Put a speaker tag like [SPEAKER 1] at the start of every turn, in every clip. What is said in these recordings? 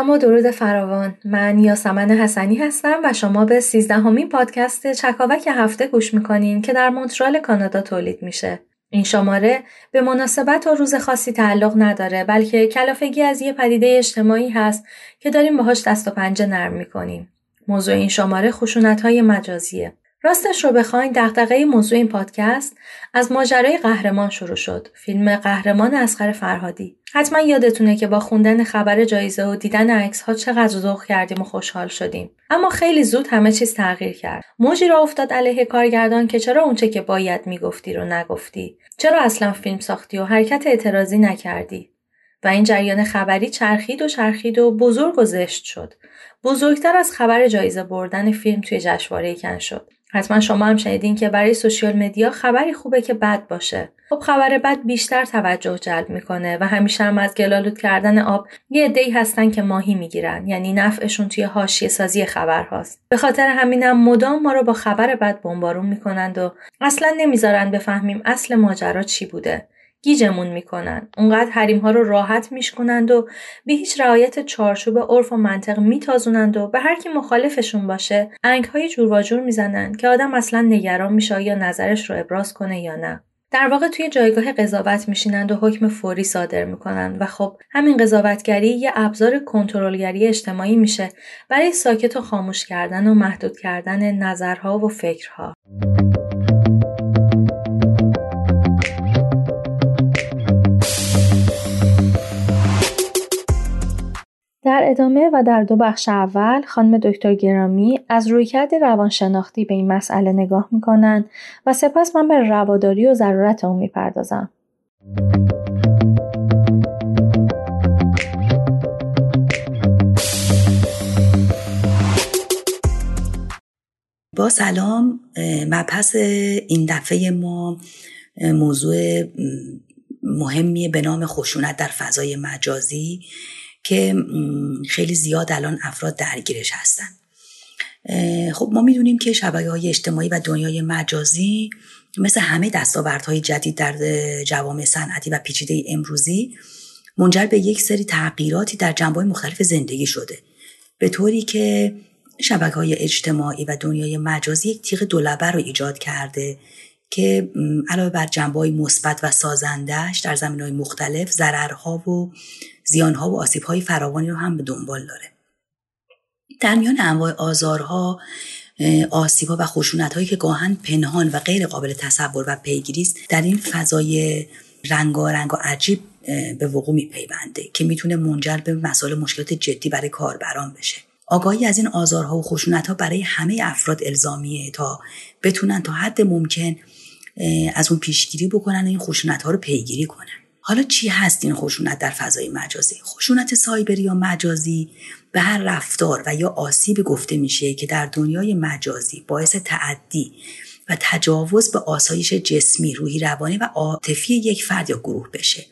[SPEAKER 1] سلام و درود فراوان. من یاسمن حسنی هستم و شما به سیزدهمین پادکست چکاوک هفته گوش می‌کنین که در مونترال کانادا تولید میشه. این شماره به مناسبت و روز خاصی تعلق نداره بلکه کلافگی از یه پدیده اجتماعی هست که داریم باهاش دست و پنجه نرم می‌کنیم. موضوع این شماره خشونت های مجازیه. راستش رو بخواین دغدغه موضوع این پادکست از ماجرای قهرمان شروع شد. فیلم قهرمان اسخر فرهادی. حتما یادتونه که با خوندن خبر جایزه و دیدن عکس ها چقدر ذوق کردیم و خوشحال شدیم. اما خیلی زود همه چیز تغییر کرد. موجی را افتاد علیه کارگردان که چرا اونچه که باید می‌گفتی رو نگفتی؟ چرا اصلا فیلم ساختی و حرکت اعتراضی نکردی؟ و این جریان خبری چرخید و چرخید و بزرگ و زشت شد. بزرگتر از خبر جایزه بردن فیلم توی جشنواره کن شد. حتما شما هم شنیدین که برای سوشیال مدیا خبری خوبه که بد باشه. خب خبر بد بیشتر توجه جلب می‌کنه و همیشه هم از گلالود کردن آب یه عده‌ای هستن که ماهی می‌گیرن یعنی نفعشون توی حاشیه سازی خبر هاست. به خاطر همینم مدام ما رو با خبر بد بمبارون می‌کنند و اصلا نمی‌ذارن بفهمیم اصل ماجرا چی بوده. گیجمون می‌کنن. اونقدر حریم ها رو راحت میشکنند و به هیچ رعایت چارچوب عرف و منطق میتازونند و به هر کی مخالفشون باشه انگ های جور و جور می‌زنن که آدم اصلا نگران میشه یا نظرش رو ابراز کنه یا نه. در واقع توی جایگاه قضاوت میشینند و حکم فوری صادر می‌کنند و خب همین قضاوتگری یه ابزار کنترلگری اجتماعی میشه برای ساکت و خاموش کردن و محدود کردن نظرها و فکرها. در ادامه و در دو بخش اول خانم دکتر گرامی از رویکرد روانشناختی به این مسئله نگاه می‌کنن و سپس من به رواداری و ضرورت اون می‌پردازم.
[SPEAKER 2] با سلام مبحث این دفعه ما موضوع مهمیه به نام خشونت در فضای مجازی که خیلی زیاد الان افراد درگیرش هستن. خب ما می‌دونیم که شبکه های اجتماعی و دنیای مجازی مثل همه دستاوردهای جدید در جوامع صنعتی و پیچیده امروزی منجر به یک سری تغییراتی در جنبه مختلف زندگی شده. به طوری که شبکه های اجتماعی و دنیای مجازی یک تیغ دولبه رو ایجاد کرده که علاوه بر جنبه های مثبت و سازندهش در زمین های مختلف ضررها و زیانها و آسیبهای فراوانی رو هم به دنبال داره. در میان انواع آزارها آسیبها و خشونت هایی که گاهن پنهان و غیر قابل تصور و پیگیری در این فضای رنگارنگ و عجیب به وقوع میپیونده که می‌تونه منجر به مسائل مشکلات جدی برای کاربران بشه. آگاهی از این آزارها و خشونت ها برای همه افراد الزامیه تا بتونن تا حد ممکن از اون پیشگیری بکنن و این خشونت ها رو پیگیری کنن. حالا چی هست این خشونت در فضای مجازی؟ خشونت سایبری یا مجازی به هر رفتار و یا آسیب گفته میشه که در دنیای مجازی باعث تعدی و تجاوز به آسایش جسمی روحی روانی و عاطفی یک فرد یا گروه بشه.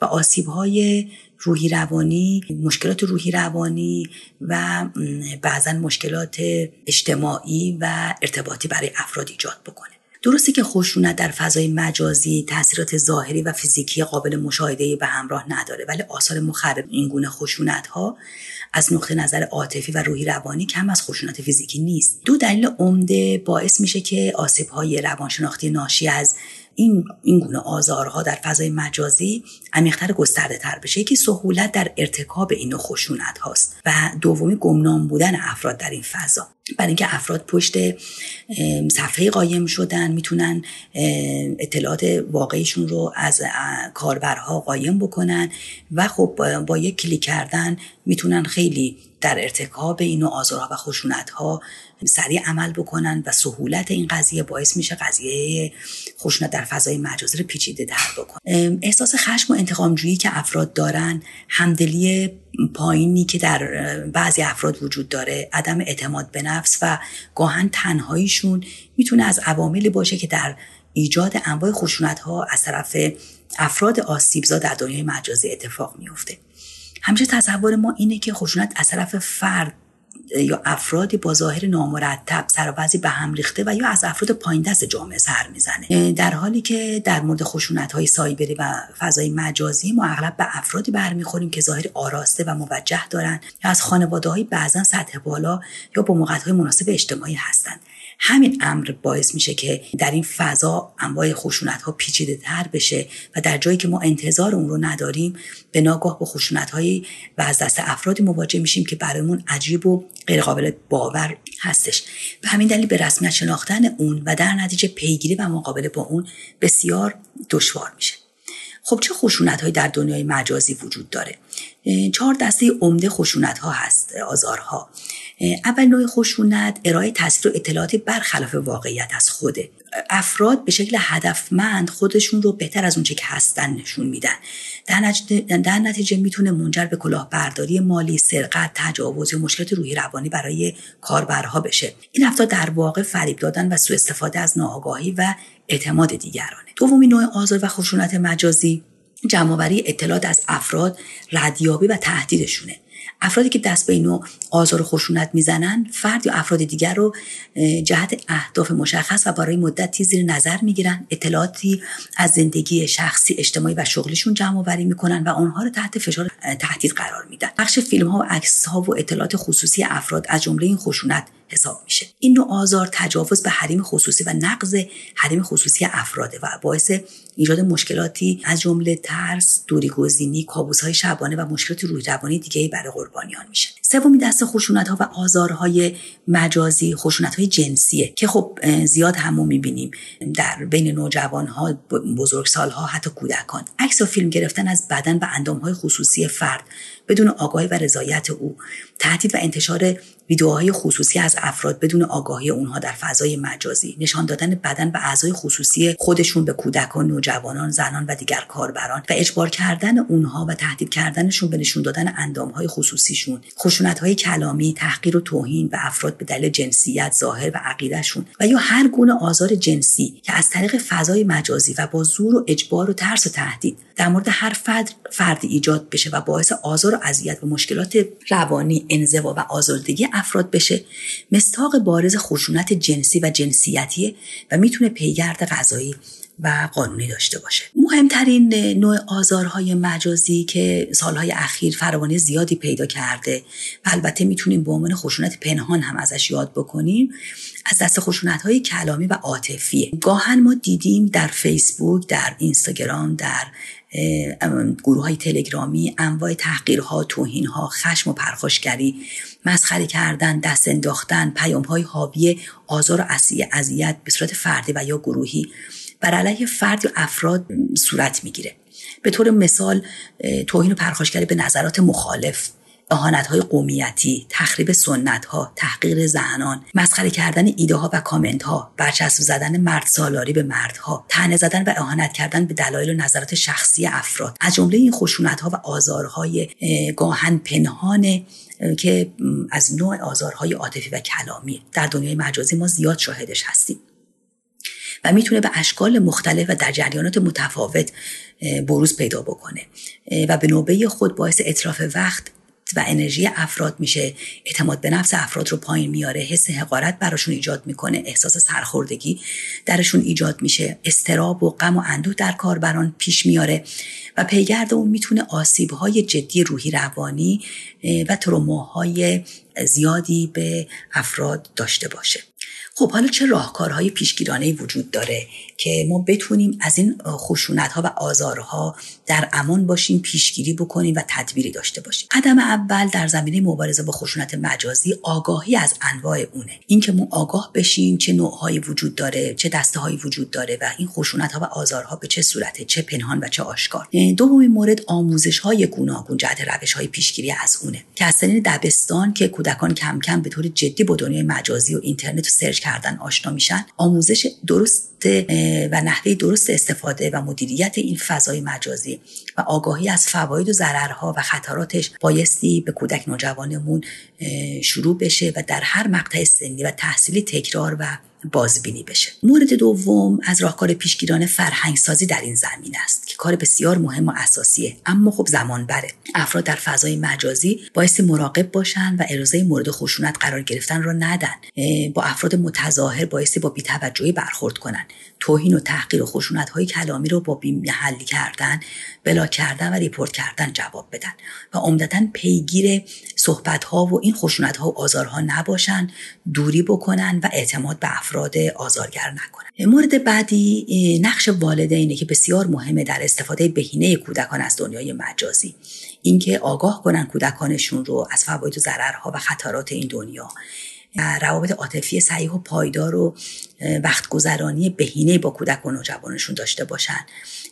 [SPEAKER 2] و آسیب های روحی روانی مشکلات روحی روانی و بعضا مشکلات اجتماعی و ارتباطی برای افراد ایجاد بکنه. درسته که خشونت در فضای مجازی تاثیرات ظاهری و فیزیکی قابل مشاهده به همراه نداره ولی آثار مخرب این گونه خشونت ها از نقطه نظر عاطفی و روحی روانی کم از خشونت فیزیکی نیست. دو دلیل عمده باعث میشه که آسیب های روانشناختی ناشی از این این گونه آزارها در فضای مجازی عمیقتر گسترده تر بشه. یکی سهولت در ارتکاب این خشونت هاست و دومی گمنام بودن افراد در این فضا. برای اینکه افراد پشت صفحه قایم شدن می‌تونن اطلاعات واقعیشون رو از کاربرها قایم بکنن و خب با یک کلیک کردن می‌تونن خیلی در ارتکاب این آزارها و خشونت ها سریع عمل بکنن و سهولت این قضیه باعث میشه قضیه خشونت در فضای مجازی رو پیچیده در بکنه. احساس خشم و انتقامجویی که افراد دارن همدلی پایینی که در بعضی افراد وجود داره عدم اعتماد به نفس و گاهن تنهاییشون می‌تونه از عواملی باشه که در ایجاد انواع خشونت ها از طرف افراد آسیبزا در دنیای مجازی اتفاق میفته همیشه تصور ما اینه که خشونت از طرف فرد یا افرادی با ظاهر نامرتب سر به هم ریخته و یا از افراد پایین دست جامعه سر می‌زنه. در حالی که در مورد خشونت های سایبری و فضای مجازی ما اغلب به افرادی برمیخوریم که ظاهر آراسته و موجه دارن یا از خانواده های بعضا سطح بالا یا با موقعیت های مناسب اجتماعی هستند همین امر باعث میشه که در این فضا انواع خشونت ها پیچیده تر بشه و در جایی که ما انتظار اون رو نداریم به ناگاه با خشونت هایی و از دست افرادی مواجه میشیم که برایمون عجیب و غیرقابل باور هستش. و همین دلیل به رسمیت شناختن اون و در نتیجه پیگیری و مقابله با اون بسیار دشوار میشه. خب چه خشونت هایی در دنیای مجازی وجود داره؟ چهار دسته عمده خشونت ها هست آزارها. اول نوع خشونت ارائه تصویر و اطلاعاتی برخلاف واقعیت از خوده افراد به شکل هدفمند خودشون رو بهتر از اونچه که هستن نشون میدن. در نتیجه, می‌تونه منجر به کلاهبرداری مالی سرقت تجاوز یا مشکلات روحی روانی برای کاربرها بشه. این افراد در واقع فریب دادن و سوء استفاده از ناآگاهی و اعتماد دیگرانه. دومی نوع آزار و خشونت مجازی جمعآوری اطلاعات از افراد ردیابی و تهدیدشونه. افرادی که دست به اینو آزار و خشونت می‌زنن فرد یا افراد دیگر رو جهت اهداف مشخص و برای مدتی زیر نظر می‌گیرن. اطلاعاتی از زندگی شخصی اجتماعی و شغلشون جمع آوری می‌کنن و آنها رو تحت فشار تهدید قرار میدن. بخش فیلم ها و عکس ها و اطلاعات خصوصی افراد از جمله این خشونت حساب میشه. این نوع آزار تجاوز به حریم خصوصی و نقض حریم خصوصی افراده و باعث ایجاد مشکلاتی از جمله ترس دوری گزینی کابوس های شبانه و مشکلات روحی روانی دیگه برای قربانیان میشه سومی دست خشونت ها و آزارهای مجازی خشونت های جنسیه که خب زیاد همو می‌بینیم در بین نوجوان ها بزرگسال ها حتی کودکان. عکس و فیلم گرفتن از بدن و اندام های خصوصی فرد بدون آگاهی و رضایت او. تهدید و انتشار ویدیوهای خصوصی از افراد بدون آگاهی اونها در فضای مجازی. نشان دادن بدن و اعضای خصوصی خودشون به کودکان نوجوانان زنان و دیگر کاربران و اجبار کردن اونها و تهدید کردنشون به نشون دادن اندامهای خصوصیشون. های کلامی تحقیر و توهین به افراد به دلیل جنسیت ظاهر و عقیدهشون و یا هر گونه آزار جنسی که از طریق فضای مجازی و با زور و اجبار و ترس و تهدید در مورد هر فرد فردی ایجاد بشه و باعث آزار و اذیت و مشکلات روانی انزوا و آزردگی افراد بشه. مستاق بارز خشونت جنسی و جنسیتیه و می‌تونه پیگرد غذایی و قانونی داشته باشه. مهمترین نوع آزارهای مجازی که سالهای اخیر فراوانی زیادی پیدا کرده و البته می‌تونیم به عنوان خشونت پنهان هم ازش یاد بکنیم از دست خشونت های کلامی و عاطفیه. گاهن ما دیدیم در فیسبوک در اینستاگرام در گروه های تلگرامی انواع تحقیرها توهینها خشم و پرخاشگری مسخره کردن دست انداختن پیام های حاوی آزار و اذیت به صورت فردی و یا گروهی بر علیه فرد یا افراد صورت می‌گیره. به طور مثال توهین و پرخاشگری به نظرات مخالف اهانت های قومیتی، تخریب سنت ها، تحقیر زنان، مسخره کردن ایده ها و کامنت ها، برچسب زدن مرد سالاری به مردها، تنه زدن و اهانت کردن به دلایل و نظرات شخصی افراد. از جمله این خشونت ها و آزارهای گاهن پنهان که از نوع آزارهای عاطفی و کلامی در دنیای مجازی ما زیاد شاهدش هستیم. و می‌تونه به اشکال مختلف و در جریانات متفاوت بروز پیدا بکنه. و به نوبه خود باعث اطراف وقت و انرژی افراد میشه. اعتماد به نفس افراد رو پایین میاره. حس حقارت براشون ایجاد می‌کنه. احساس سرخوردگی درشون ایجاد میشه. استراب و غم و اندوه در کاربران پیش میاره و پیگرد اون می‌تونه آسیبهای جدی روحی روانی و تروماهای زیادی به افراد داشته باشه. خب حالا چه راهکارهای پیشگیرانه وجود داره که ما بتونیم از این خشونت ها و آزارها در امان باشیم پیشگیری بکنیم و تدبیری داشته باشیم قدم اول در زمینه مبارزه با خشونت مجازی آگاهی از انواع اونه. اینکه ما آگاه بشیم چه نوعهایی وجود داره چه دسته هایی وجود داره و این خشونت ها و آزارها به چه صورته چه پنهان و چه آشکار. دومین مورد آموزش های گوناگون جهت روش های پیشگیری از اونه. که از سنین دبستان که کودکان کم کم به طور جدی با دنیای مجازی و اینترنت و سرچ کردن آشنا میشن آموزش درست و نحوه درست استفاده و مدیریت این فضای مجازی و آگاهی از فواید و ضررها و خطراتش بایستی به کودک نوجوانمون شروع بشه و در هر مقطع سنی و تحصیلی تکرار و بازبینی بشه. مورد دوم از راهکار پیشگیرانه فرهنگ سازی در این زمین است که کار بسیار مهم و اساسیه. اما خب زمان بره. افراد در فضای مجازی بایستی مراقب باشن و ارزای مورد خشونت قرار گرفتن را ندن. با افراد متظاهر بایستی با بیتوجهی برخورد کنن. توهین و تحقیر و خشونت های کلامی رو با بیمحلی کردن بلا کردن و ریپورت کردن جواب بدن و عمدتا پیگیر صحبت ها و این خشونت ها و آزارها نباشن دوری بکنن و اعتماد به افراد آزارگر نکنن. مورد بعدی نقش والدینه که بسیار مهمه در استفاده بهینه کودکان از دنیای مجازی. اینکه آگاه کنن کودکانشون رو از فواید و ضررها و خطرات این دنیا. روابط عاطفی صحیح و پایدار و وقت گذرانی بهینه با کودک و نوجوانشون داشته باشن.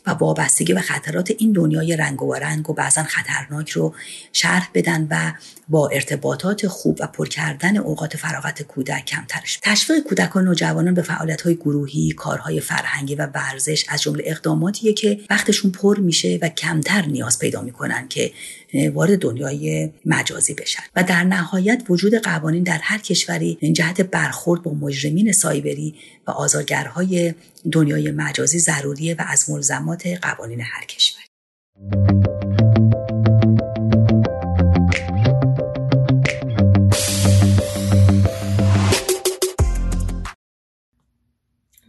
[SPEAKER 2] و وابستگی و خطرات این دنیای رنگ و رنگ و بعضا خطرناک رو شرح بدن و با ارتباطات خوب و پر کردن اوقات فراغت کودک کمترش تشویق کودکان و نوجوانان به فعالیت های گروهی کارهای فرهنگی و ورزش از جمله اقداماتیه که وقتشون پر میشه و کمتر نیاز پیدا می‌کنن که وارد دنیای مجازی بشن. و در نهایت وجود قوانین در هر کشوری جهت برخورد با مجرمین سایبری و آزارگرهای دنیای مجازی ضروریه و از ملزمات قوانین هر کشور.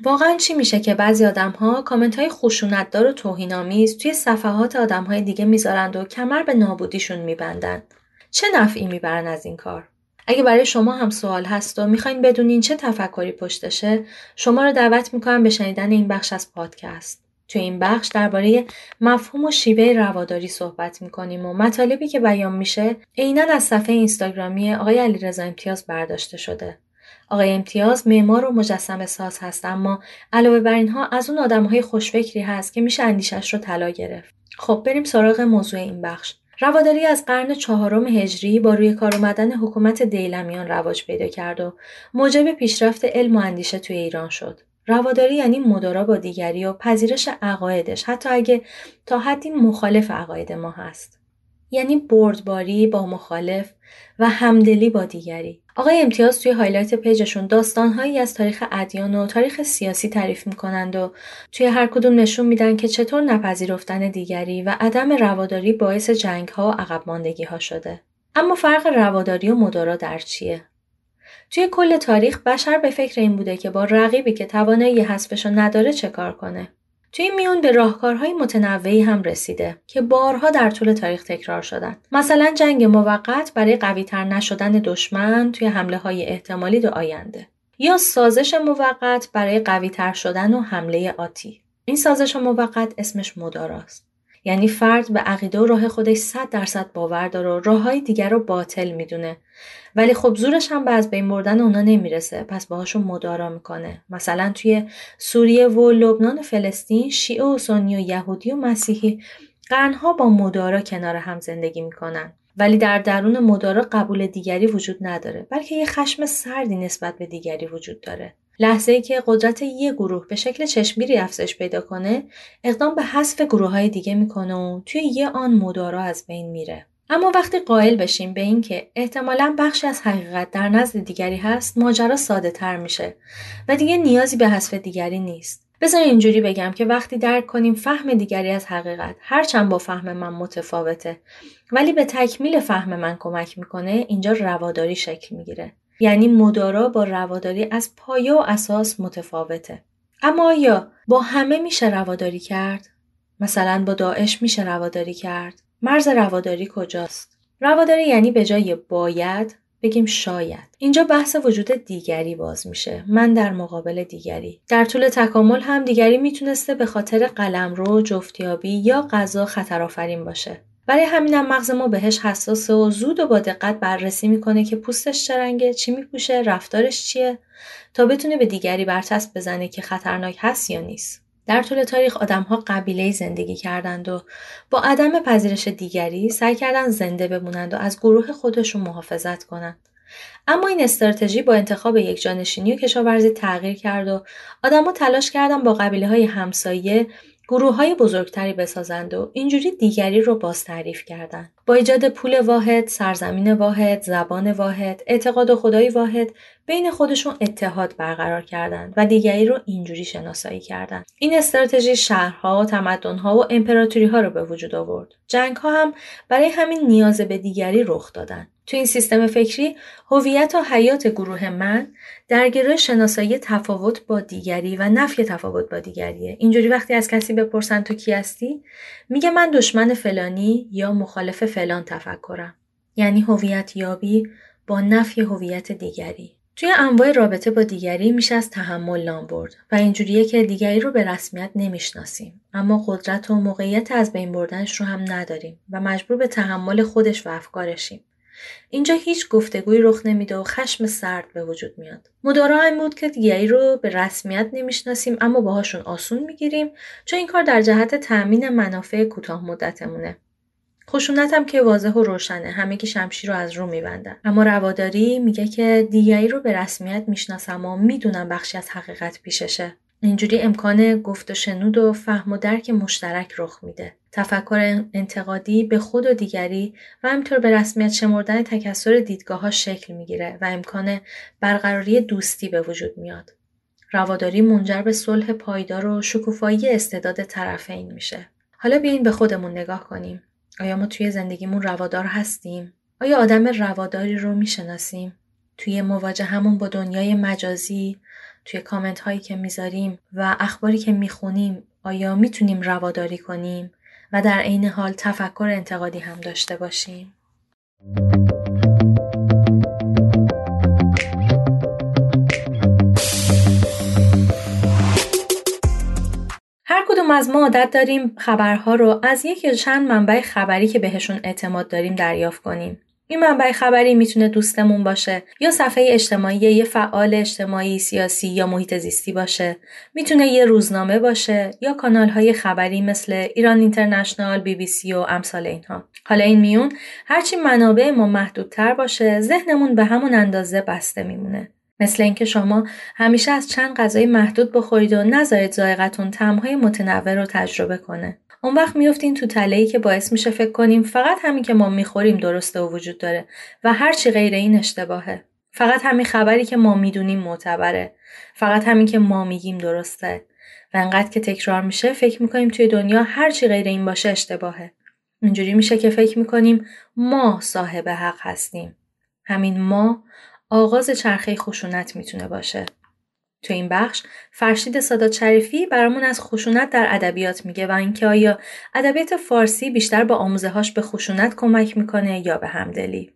[SPEAKER 1] واقعا چی میشه که بعضی آدم ها کامنت های خشونتدار و توهینآمیز توی صفحات آدم های دیگه می‌ذارند و کمر به نابودیشون میبندند؟ چه نفعی می‌برن از این کار؟ اگه برای شما هم سوال هست و می‌خواین بدونین چه تفکری پشتشه شما رو دعوت می‌کنم به شنیدن این بخش از پادکست. توی این بخش درباره مفهوم و شیوه رواداری صحبت می‌کنیم و مطالبی که بیان میشه عینا از صفحه اینستاگرامی آقای علیرضا امتیاز برداشته شده. آقای امتیاز معمار و مجسم ساز هست اما علاوه بر اینها از اون آدم های خوشفکری هست که میشه اندیشش رو طلا گرفت. خب بریم سراغ موضوع این بخش. رواداری از قرن چهارم هجری با روی کار آمدن حکومت دیلمیان رواج پیدا کرد و موجب پیشرفت علم و اندیشه توی ایران شد. رواداری یعنی مدارا با دیگری و پذیرش عقایدش حتی اگه تا حدی مخالف عقاید ما هست. یعنی بردباری با مخالف و همدلی با دیگری. آقای امتیاز توی highlight page شون داستانهایی از تاریخ ادیان و تاریخ سیاسی تعریف می‌کنند و توی هر کدوم نشون میدن که چطور نپذیرفتن دیگری و عدم رواداری باعث جنگ ها و عقب ماندگی ها شده. اما فرق رواداری و مدارا در چیه؟ توی کل تاریخ بشر به فکر این بوده که با رقیبی که توانایی حذفش نداره چه کار کنه. توی این میون به راهکارهای متنوعی هم رسیده که بارها در طول تاریخ تکرار شدن. مثلا جنگ موقت برای قویتر نشدن دشمن توی حمله های احتمالی دو آینده. یا سازش موقت برای قویتر شدن و حمله آتی. این سازش موقت اسمش مداراست. یعنی فرد به عقیده و راه خودش صد درصد باور داره و راههای دیگر رو باطل می‌دونه. ولی خب زورش هم به از بین بردن اونا نمی‌رسه. پس باهاشون مدارا می‌کنه. مثلا توی سوریه و لبنان و فلسطین شیعه و سنی و یهودی و مسیحی قرنها با مدارا کنار هم زندگی می‌کنن. ولی در درون مدارا قبول دیگری وجود نداره بلکه یه خشم سردی نسبت به دیگری وجود داره. لحظه ای که قدرت یه گروه به شکل چشمگیری افزایش پیدا کنه اقدام به حذف گروه های دیگه می‌کنه و توی یه آن مدارا از بین میره. اما وقتی قائل بشیم به اینکه احتمالا بخشی از حقیقت در نزد دیگری هست ماجرا ساده تر میشه و دیگه نیازی به حذف دیگری نیست. بذار اینجوری بگم که وقتی درک کنیم فهم دیگری از حقیقت هرچند با فهم من متفاوته ولی به تکمیل فهم من کمک می‌کنه اینجا رواداری شکل می‌گیره. یعنی مدارا با رواداری از پایه و اساس متفاوته. اما آیا با همه میشه رواداری کرد؟ مثلا با داعش میشه رواداری کرد. مرز رواداری کجاست؟ رواداری یعنی به جای باید بگیم شاید. اینجا بحث وجود دیگری باز میشه. من در مقابل دیگری. در طول تکامل هم دیگری می‌تونسته به خاطر قلمرو جفتیابی یا غذا خطرآفرین باشه. برای همینم مغز ما بهش حساسه و زود و با دقت بررسی می‌کنه که پوستش چه رنگه چی میپوشه رفتارش چیه تا بتونه به دیگری برچسب بزنه که خطرناک هست یا نیست. در طول تاریخ آدمها قبیله زندگی کردند و با عدم پذیرش دیگری سعی کردن زنده بمونند و از گروه خودشون محافظت کنند. اما این استراتژی با انتخاب یک جانشینی و کشاورزی تغییر کرد و آدما تلاش کردن با قبیله های همسایه گروه های بزرگتری بسازند و اینجوری دیگری رو باز تعریف کردند. با ایجاد پول واحد، سرزمین واحد، زبان واحد، اعتقاد و خدای واحد بین خودشون اتحاد برقرار کردند و دیگری رو اینجوری شناسایی کردند. این استراتژی شهرها، تمدنها و امپراتوری ها رو به وجود آورد. جنگ ها هم برای همین نیاز به دیگری رخ دادن. تو این سیستم فکری هویت و حیات گروه من درگیره شناسایی تفاوت با دیگری و نفی تفاوت با دیگریه. اینجوری وقتی از کسی بپرسن تو کی هستی میگه من دشمن فلانی یا مخالف فلان تفکرم. یعنی هویت یابی با نفی هویت دیگری. توی انواع رابطه با دیگری میشه از تحمل نام برد و اینجوریه که دیگری رو به رسمیت نمی‌شناسیم. اما قدرت و موقعیت از بین بردنش رو هم نداریم و مجبور به تحمل خودش و افکارشیم. اینجا هیچ گفتگوی رخ نمیده و خشم سرد به وجود میاد. مدارا این بود که دیگری رو به رسمیت نمی‌شناسیم اما باهاشون آسون می‌گیریم چون این کار در جهت تأمین منافع کوتاه مدتمونه. خشونت هم که واضح و روشنه همه که شمشیر رو از رو میبندن اما رواداری میگه که دیگری رو به رسمیت می‌شناسم و می‌دونم بخشی از حقیقت پیششه اینجوری امکان گفت و شنود و فهم و درک مشترک رخ میده. تفکر انتقادی به خود و دیگری و همینطور به رسمیت شمردن تکسر دیدگاه ها شکل می‌گیره و امکان برقراری دوستی به وجود میاد. رواداری منجر به صلح پایدار و شکوفایی استعداد طرفین میشه. حالا بیاین به خودمون نگاه کنیم. آیا ما توی زندگیمون روادار هستیم؟ آیا آدم رواداری رو می‌شناسیم؟ توی مواجهمون با دنیای مجازی توی کامنت هایی که می‌ذاریم و اخباری که می‌خونیم آیا می‌تونیم رواداری کنیم و در عین حال تفکر انتقادی هم داشته باشیم؟ هر کدوم از ما عادت داریم خبرها رو از یک یا چند منبع خبری که بهشون اعتماد داریم دریافت کنیم. این منبع خبری می‌تونه دوستمون باشه یا صفحه اجتماعی یه فعال اجتماعی سیاسی یا محیط زیستی باشه. می‌تونه یه روزنامه باشه یا کانال های خبری مثل ایران اینترنشنال بی بی سی و امثال اینها. حالا این میون هرچی منابع ما محدودتر باشه ذهنمون به همون اندازه بسته میمونه. مثل اینکه شما همیشه از چند غذای محدود بخورید و نذارید ذائقتون طعمهای متنوع رو تجربه کنه. اون وقت میفتین تو تله که باعث میشه فکر کنیم فقط همین که ما می‌خوریم درسته و وجود داره و هرچی غیر این اشتباهه. فقط همین خبری که ما می‌دونیم معتبره. فقط همین که ما میگیم درسته. و انقدر که تکرار میشه فکر می‌کنیم توی دنیا هرچی غیر این باشه اشتباهه. اینجوری میشه که فکر می‌کنیم ما صاحب حق هستیم. همین ما آغاز چرخه خشونت می‌تونه باشه. تو این بخش فرشید سادات شریفی برامون از خشونت در ادبیات میگه و اینکه آیا ادبیات فارسی بیشتر با آموزهاش به خشونت کمک می‌کنه یا به همدلی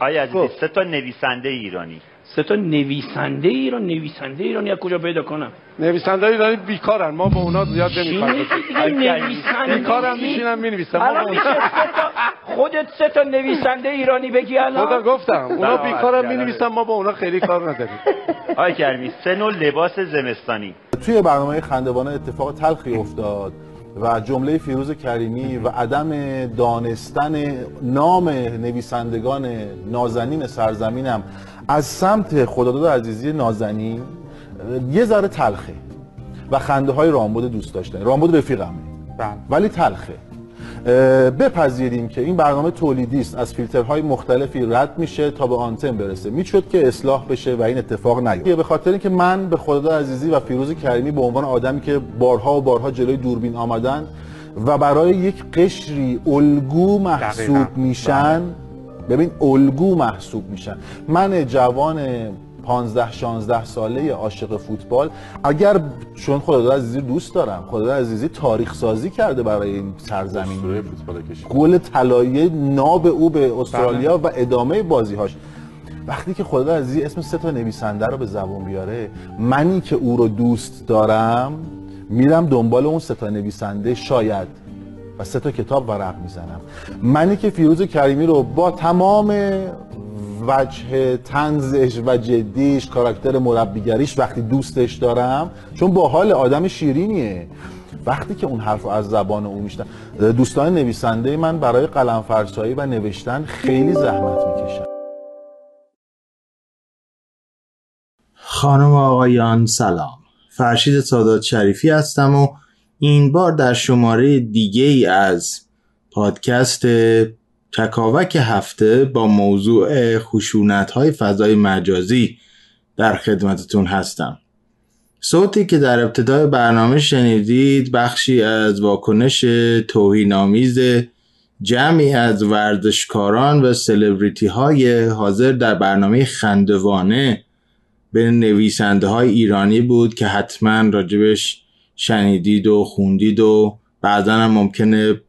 [SPEAKER 3] آیا عزیزی خب. سه تا نویسنده ایرانی
[SPEAKER 4] سه تا نویسنده ایران نویسنده ایرانی از کجا پیدا کنم؟
[SPEAKER 5] نویسنده ایرانی بیکارن. ما با اونا زیاد نمی‌خوایم بیکارم میشینم می‌نویسم.
[SPEAKER 4] خودت سه تا نویسنده ایرانی بگی الان؟
[SPEAKER 5] خدا گفتم. اونا بیکارن می‌نویسن. ما با اونا خیلی کار نداریم.
[SPEAKER 3] آقای کرمی سه نوع لباس زمستانی.
[SPEAKER 5] توی برنامه خندوانه اتفاق تلخی افتاد و جمله فیروز کریمی و عدم دانستن نام نویسندگان نازنین سرزمینم از سمت خداداد عزیزی نازنین یه ذره تلخه و خنده های رامبد دوست داشتن. رامبد رفیقمه. بله. ولی تلخه. بپذیریم که این برنامه تولیدی است. از فیلترهای مختلفی رد میشه تا به آنتن برسه. می‌شد که اصلاح بشه و این اتفاق نیفته. به خاطر اینکه من به خدا عزیزی و فیروز کریمی به عنوان آدمی که بارها و بارها جلوی دوربین آمدن و برای یک قشری الگو محسوب میشن بله. ببین الگو محسوب میشن من جوان 15 16 ساله عاشق فوتبال اگر چون خدا عزیزی دوست دارم خدا عزیزی تاریخ سازی کرده برای این سرزمین. گل طلایی ناب او به استرالیا بله. و ادامه بازیهاش. وقتی که خدا عزیزی اسم سه تا نویسنده رو به زبون بیاره منی که او رو دوست دارم میرم دنبال اون سه تا نویسنده شاید و سه تا کتاب ورق می‌زنم. منی که فیروز کریمی رو با تمام وجه تنزش و جدیش کاراکتر مربیگریش وقتی دوستش دارم چون با حال آدم شیرینیه. وقتی که اون حرف از زبان او میشتن دوستان نویسنده من برای قلم فرسایی و نوشتن خیلی زحمت می‌کشن.
[SPEAKER 6] خانم و آقایان سلام. فرشید سادات شریفی هستم و این بار در شماره دیگه ای از پادکست چکاوک هفته با موضوع خشونت های فضای مجازی در خدمتتون هستم. صوتی که در ابتدای برنامه شنیدید بخشی از واکنش توهینآمیز جمعی از ورزشکاران و سلبریتی های حاضر در برنامه خندوانه به نویسنده های ایرانی بود که حتما راجبش شنیدید و خوندید و بعدا هم ممکنه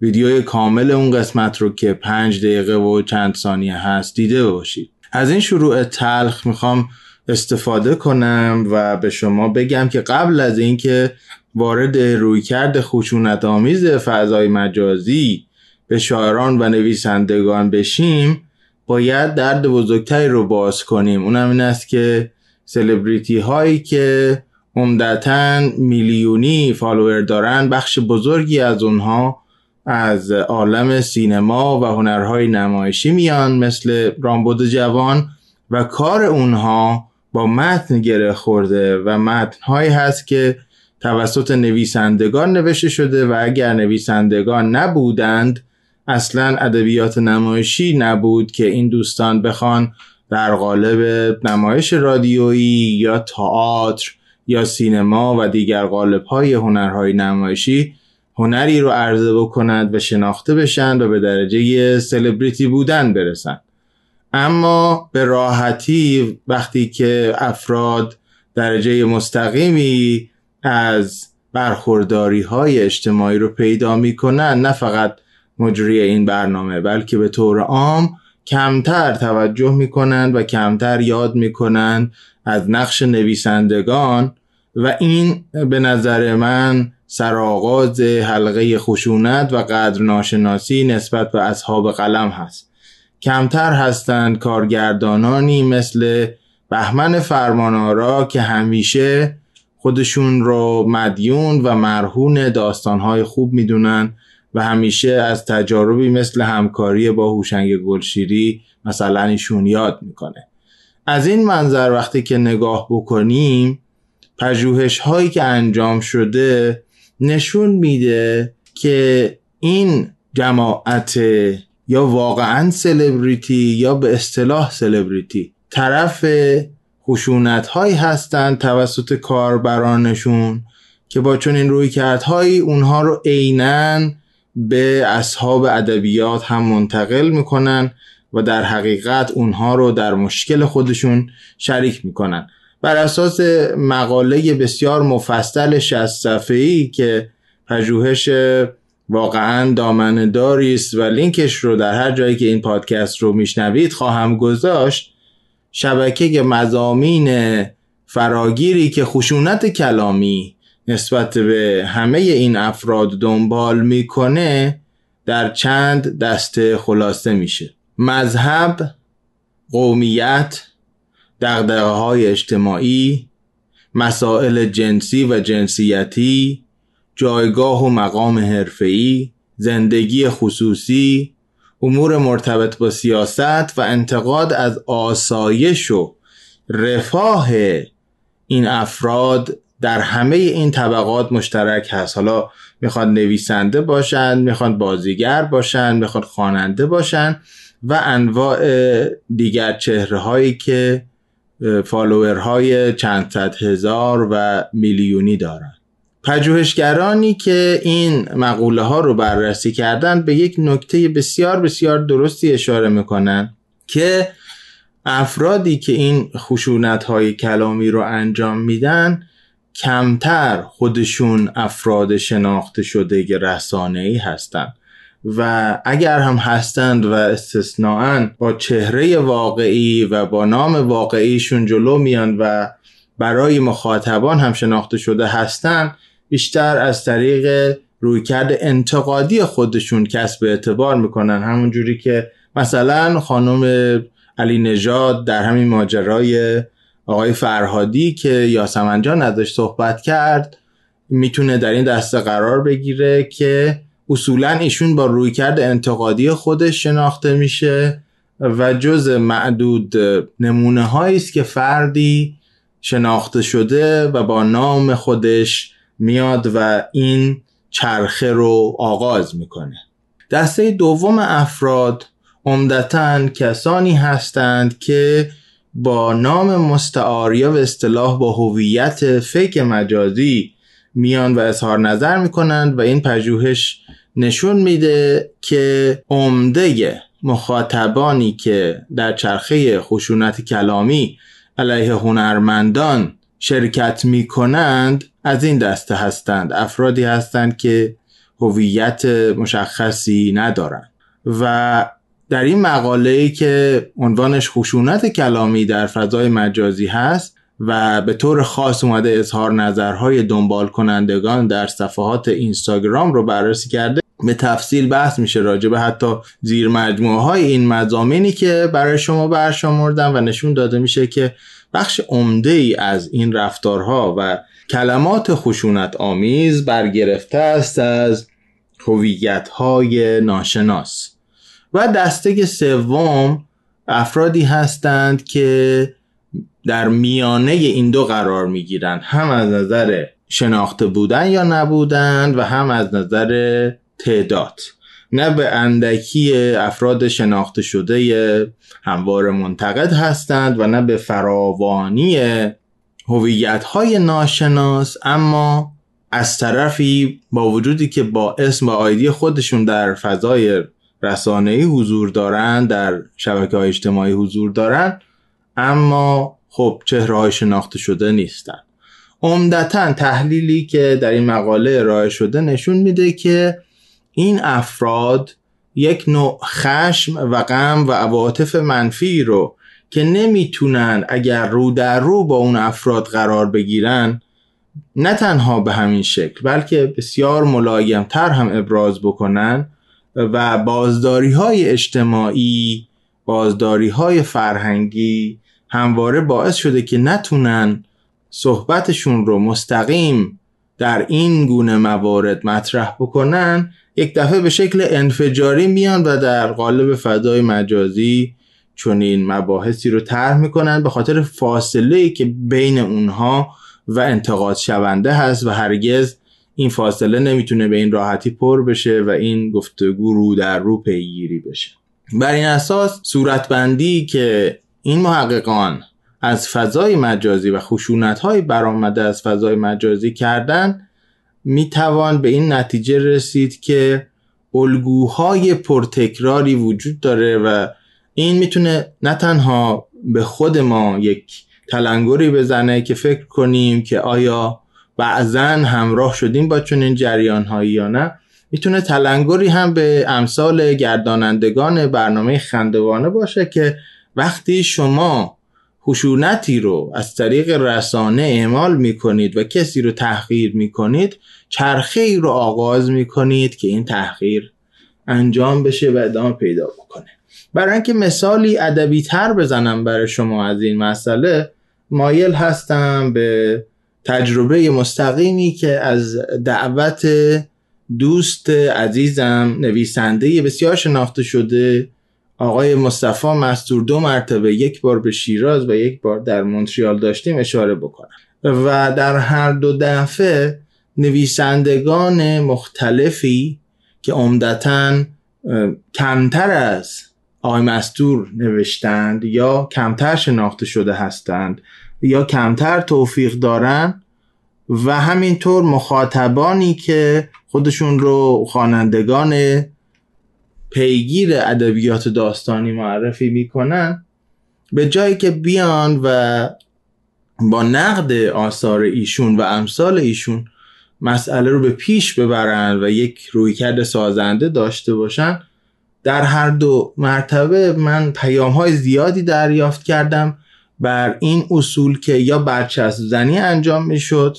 [SPEAKER 6] ویدیوی کامل اون قسمت رو که پنج دقیقه و چند ثانیه هست دیده باشید. از این شروع تلخ می‌خوام استفاده کنم و به شما بگم که قبل از اینکه وارد رویکرد خشونت آمیز فضای مجازی به شاعران و نویسندگان بشیم باید درد بزرگتری رو باز کنیم. اونم این است که سلبریتی هایی که عمدتا میلیونی فالوور دارن. بخش بزرگی از اونها از عالم سینما و هنرهای نمایشی میان مثل رامبد جوان و کار اونها با متن گره خورده و متنهایی هست که توسط نویسندگان نوشته شده و اگر نویسندگان نبودند اصلا ادبیات نمایشی نبود که این دوستان بخوان در قالب نمایش رادیویی یا تئاتر یا سینما و دیگر قالب های هنرهای نمایشی هنری رو عرضه بکنند و شناخته بشن و به درجه سلبریتی بودن برسن. اما به راحتی وقتی که افراد درجه مستقیمی از برخورداری های اجتماعی رو پیدا می‌کنن نه فقط مجری این برنامه بلکه به طور عام کمتر توجه می‌کنند و کمتر یاد می‌کنند از نقش نویسندگان و این به نظر من سرآغاز حلقه خشونت و قدر ناشناسی نسبت به اصحاب قلم هست. کمتر هستند کارگردانانی مثل بهمن فرمانارا که همیشه خودشون رو مدیون و مرهون داستانهای خوب می‌دونن و همیشه از تجاربی مثل همکاری با هوشنگ گلشیری مثلا ایشون یاد می‌کنه. از این منظر وقتی که نگاه بکنیم پژوهش هایی که انجام شده نشون میده که این جماعت یا واقعا سلبریتی یا به اصطلاح سلبریتی طرف خشونت هایی هستند توسط کاربرانشون که با چنین روی کردهایی اونها رو عینا به اصحاب ادبیات هم منتقل می‌کنن و در حقیقت اونها رو در مشکل خودشون شریک می‌کنن. بر اساس مقاله بسیار مفصل 60 صفحه‌ای که پژوهش واقعا دامن است و لینکش رو در هر جایی که این پادکست رو میشنوید خواهم گذاشت شبکه مزامین فراگیری که خشونت کلامی نسبت به همه این افراد دنبال می‌کنه در چند دسته خلاصه میشه. مذهب قومیت دقدقه های اجتماعی مسائل جنسی و جنسیتی جایگاه و مقام حرفه‌ای زندگی خصوصی امور مرتبط با سیاست و انتقاد از آسایش و رفاه این افراد در همه این طبقات مشترک هست. حالا می‌خواد نویسنده باشند می‌خواد بازیگر باشند می‌خواد خواننده باشند و انواع دیگر چهره هایی که فالوورهای چند صد هزار و میلیونی دارن. پژوهشگرانی که این مقوله ها رو بررسی کردن به یک نکته بسیار بسیار درستی اشاره می‌کنن که افرادی که این خشونت های کلامی رو انجام میدن کمتر خودشون افراد شناخته شده رسانه ای هستند و اگر هم هستند و استثناعا با چهره واقعی و با نام واقعیشون جلو میان و برای مخاطبان هم شناخته شده هستند بیشتر از طریق رویکرد انتقادی خودشون کسب اعتبار می‌کنن. همون جوری که مثلا خانم علی نژاد در همین ماجرای آقای فرهادی که یاسمن جان ازش صحبت کرد می‌تونه در این دسته قرار بگیره که اصولا ایشون با رویکرد انتقادی خودش شناخته میشه و جز معدود نمونه است که فردی شناخته شده و با نام خودش میاد و این چرخه رو آغاز می‌کنه. دسته دوم افراد عمدتا کسانی هستند که با نام مستعار یا به اصطلاح با هویت فیک مجازی میان و اظهار نظر می‌کنند و این پژوهش نشون میده که عمده مخاطبانی که در چرخه خشونت کلامی علیه هنرمندان شرکت می کنند از این دسته هستند. افرادی هستند که هویت مشخصی ندارند. و در این مقاله ای که عنوانش خشونت کلامی در فضای مجازی هست و به طور خاص اومده اظهار نظرهای دنبال کنندگان در صفحات اینستاگرام رو بررسی کرده به تفصیل بحث میشه راجع به حتی زیر مجموعه های این مزامینی که برای شما برشمردم و نشون داده میشه که بخش عمده ای از این رفتارها و کلمات خشونت آمیز برگرفته است از هویت های ناشناس. و دسته سوم افرادی هستند که در میانه این دو قرار می‌گیرند هم از نظر شناخته بودن یا نبودن و هم از نظر تعداد. نه به اندکی افراد شناخته شده هموار منتقد هستند و نه به فراوانی هویت های ناشناس اما از طرفی با وجودی که با اسم و آیدی خودشون در فضای رسانه‌ای حضور دارند در شبکه های اجتماعی حضور دارند اما خب چهره های شناخته شده نیستند عمدتا تحلیلی که در این مقاله ارائه شده نشون میده که این افراد یک نوع خشم و غم و عواطف منفی رو که نمی‌تونن اگر رو در رو با اون افراد قرار بگیرن نه تنها به همین شکل بلکه بسیار ملایم تر هم ابراز بکنن و بازداری های اجتماعی بازداری های فرهنگی همواره باعث شده که نتونن صحبتشون رو مستقیم در این گونه موارد مطرح بکنن یک دفعه به شکل انفجاری میان و در قالب فضای مجازی چنین مباحثی رو طرح می‌کنن به خاطر فاصله ای که بین اونها و انتقاد شونده هست و هرگز این فاصله نمی‌تونه به این راحتی پر بشه و این گفتگو رو در رو پیگیری بشه. بر این اساس صورتبندی که این محققان از فضای مجازی و خشونت های برآمده از فضای مجازی کردن می‌توان به این نتیجه رسید که الگوهای پرتکراری وجود داره و این می‌تونه نه تنها به خود ما یک تلنگری بزنه که فکر کنیم که آیا بعضا همراه شدیم با چنین جریان هایی یا نه می‌تونه تلنگری هم به امثال گردانندگان برنامه خندوانه باشه که وقتی شما خشونتی رو از طریق رسانه اعمال می‌کنید و کسی رو تحقیر می‌کنید چرخه ای رو آغاز می‌کنید که این تحقیر انجام بشه و ادامه پیدا بکنه. برای اینکه مثالی ادبی تر بزنم برای شما از این مسئله مایل هستم به تجربه مستقیمی که از دعوت دوست عزیزم نویسنده بسیار شناخته شده آقای مصطفی مستور دو مرتبه یک بار به شیراز و یک بار در مونتریال داشتیم اشاره بکنم. و در هر دو دفعه نویسندگان مختلفی که عمدتا کمتر از آقای مستور نوشتند یا کمتر شناخته شده هستند یا کمتر توفیق دارند و همینطور مخاطبانی که خودشون رو خوانندگان پیگیر ادبیات داستانی معرفی می‌کنن به جایی که بیان و با نقد آثار ایشون و امثال ایشون مسئله رو به پیش ببرن و یک رویکرد سازنده داشته باشن در هر دو مرتبه من پیام های زیادی دریافت کردم بر این اصول که یا برچسب زنی انجام می‌شد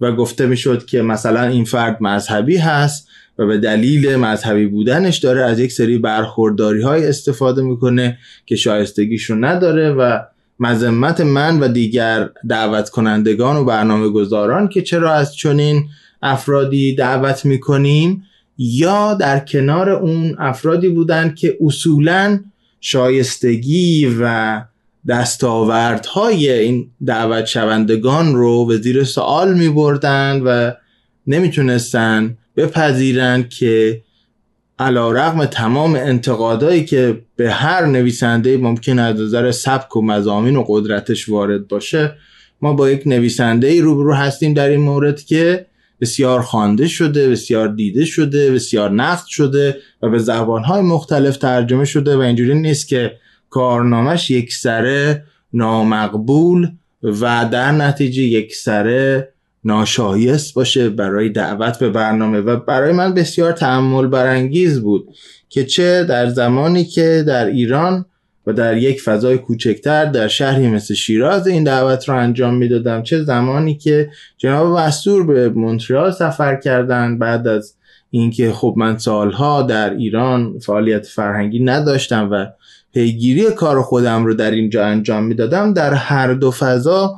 [SPEAKER 6] و گفته می‌شد که مثلا این فرد مذهبی هست و به دلیل مذهبی بودنش داره از یک سری برخورداری های استفاده می‌کنه که شایستگیش رو نداره و مذمت من و دیگر دعوت کنندگان و برنامه گذاران که چرا از چنین افرادی دعوت می‌کنیم یا در کنار اون افرادی بودند که اصولا شایستگی و دستاوردهای این دعوت شوندگان رو به زیر سوال می بردن و نمی‌تونستن بپذیرند که علا رقم تمام انتقادایی که به هر نویسنده ممکن از نظر سبک و مزامین و قدرتش وارد باشه ما با یک نویسنده ای روبرو هستیم در این مورد که بسیار خوانده شده بسیار دیده شده بسیار نقد شده و به زبانهای مختلف ترجمه شده و اینجوری نیست که کارنامش یک سره نامقبول و در نتیجه یک سره ناشایست باشه برای دعوت به برنامه. و برای من بسیار تعمل برانگیز بود که چه در زمانی که در ایران و در یک فضای کوچکتر در شهری مثل شیراز این دعوت رو انجام می‌دادم چه زمانی که جناب وستور به مونترال سفر کردن بعد از اینکه خب من سالها در ایران فعالیت فرهنگی نداشتم و پیگیری کار خودم رو در اینجا انجام می‌دادم در هر دو فضا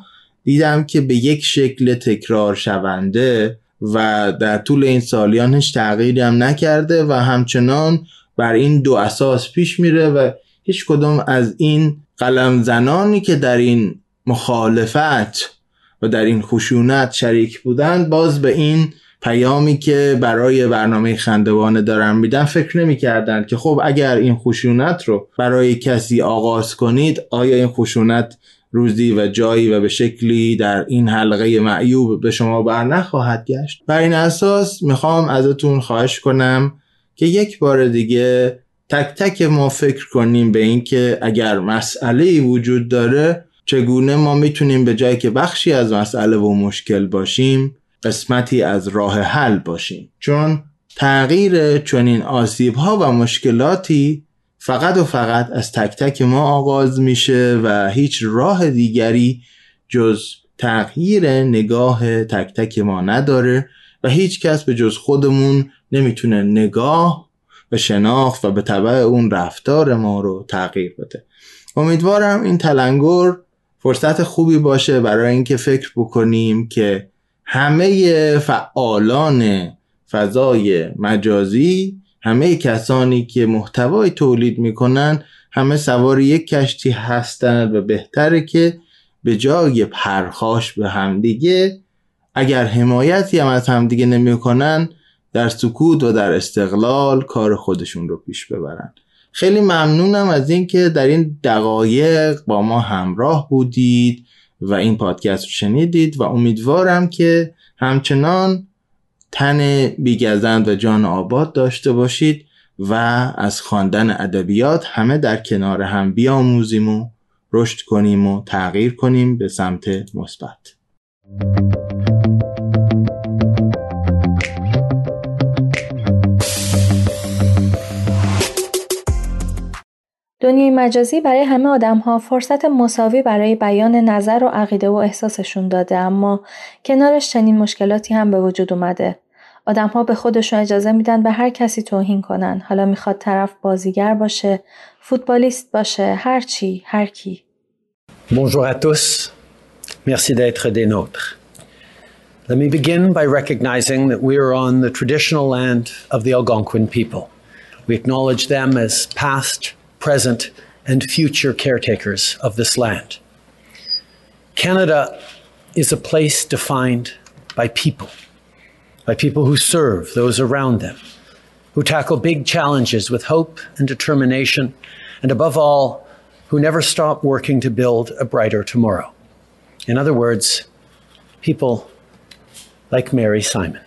[SPEAKER 6] دیدم که به یک شکل تکرار شونده و در طول این سالیان هیچ تغییری هم نکرده و همچنان بر این دو اساس پیش میره و هیچ کدوم از این قلم زنانی که در این مخالفت و در این خشونت شریک بودند باز به این پیامی که برای برنامه خندوانه دارن میدن فکر نمی کردن که خب اگر این خشونت رو برای کسی آغاز کنید آیا این خشونت روزی و جایی و به شکلی در این حلقه معیوب به شما بر نخواهد گشت. بر این اساس می‌خوام ازتون خواهش کنم که یک بار دیگه تک تک ما فکر کنیم به اینکه اگر مسئله وجود داره چگونه ما می‌تونیم به جایی که بخشی از مسئله و مشکل باشیم قسمتی از راه حل باشیم. چون تغییر چنین آسیب ها و مشکلاتی فقط و فقط از تک تک ما آغاز میشه و هیچ راه دیگری جز تغییر نگاه تک تک ما نداره و هیچ کس به جز خودمون نمی‌تونه نگاه و شناخت و به طبع اون رفتار ما رو تغییر بده. امیدوارم این تلنگر فرصت خوبی باشه برای اینکه فکر بکنیم که همه فعالان فضای مجازی همه کسانی که محتوای تولید می‌کنن همه سوار یک کشتی هستند و بهتره که به جای پرخاش به همدیگه اگر حمایتی هم از همدیگه نمی‌کنن در سکوت و در استقلال کار خودشون رو پیش ببرن. خیلی ممنونم از اینکه در این دقایق با ما همراه بودید و این پادکست رو شنیدید و امیدوارم که همچنان تن بیگزند و جان آباد داشته باشید و از خواندن ادبیات همه در کنار هم بیاموزیم و رشد کنیم و تغییر کنیم به سمت مثبت.
[SPEAKER 1] دنیای مجازی برای همه آدم ها فرصت مساوی برای بیان نظر و عقیده و احساسشون داده اما کنارش چنین مشکلاتی هم به وجود اومده. آدم ها به خودشون اجازه میدن به هر کسی توهین کنن. حالا می‌خواد طرف بازیگر باشه، فوتبالیست باشه، هر چی، هر کی.
[SPEAKER 7] Bonjour à tous. Merci d'être des nôtres. Let me begin by recognizing that we are on the traditional land of the Algonquin people. We acknowledge them as past, present, and future caretakers of this land. Canada is a place defined by people, by people who serve those around them, who tackle big challenges with hope and determination, and above all, who never stop working to build a brighter tomorrow. In other words, people like Mary Simon.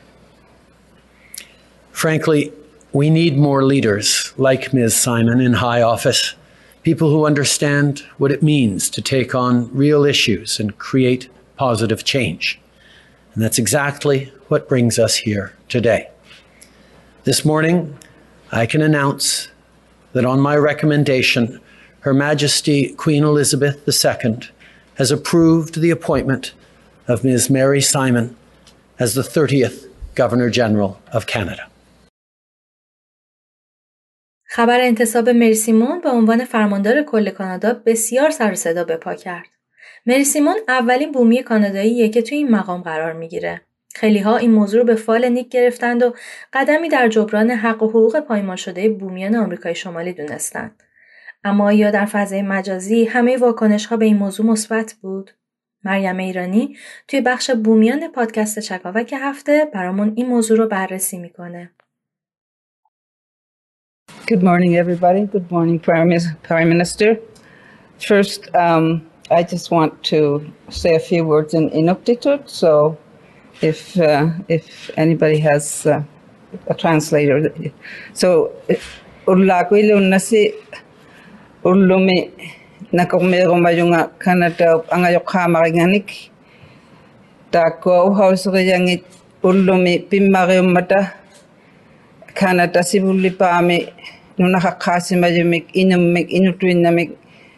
[SPEAKER 7] Frankly, we need more leaders like Ms. Simon in high office, people who understand what it means to take on real issues and create positive change. And that's exactly what brings us here today. This morning, I can announce that on my recommendation, Her Majesty Queen Elizabeth II has approved the appointment of Ms. Mary Simon as the 30th Governor General of Canada.
[SPEAKER 1] خبر انتصاب مریسیمون به عنوان فرماندار کل کانادا بسیار سر صدا به پا کرد. مریسیمون اولین بومی کاناداییه که توی این مقام قرار می‌گیره. خیلی ها این موضوع رو به فال نیک گرفتند و قدمی در جبران حق و حقوق پایمال شده بومیان آمریکای شمالی دونستند. اما یا در فضای مجازی همه واکنش ها به این موضوع مثبت بود؟ مریم ایرانی توی بخش بومیان پادکست چکاوک هفته برامون این موضوع رو بررسی می‌کنه.
[SPEAKER 8] Good morning, everybody. Good morning, Prime Minister. First, um, I just want to say a few words in Inuktitut. So, if uh, if anybody has uh, a translator, so urlakwile unnasi urlumi nakomero mayunga kanata angayokha maringanik tako hausriyangit urlumi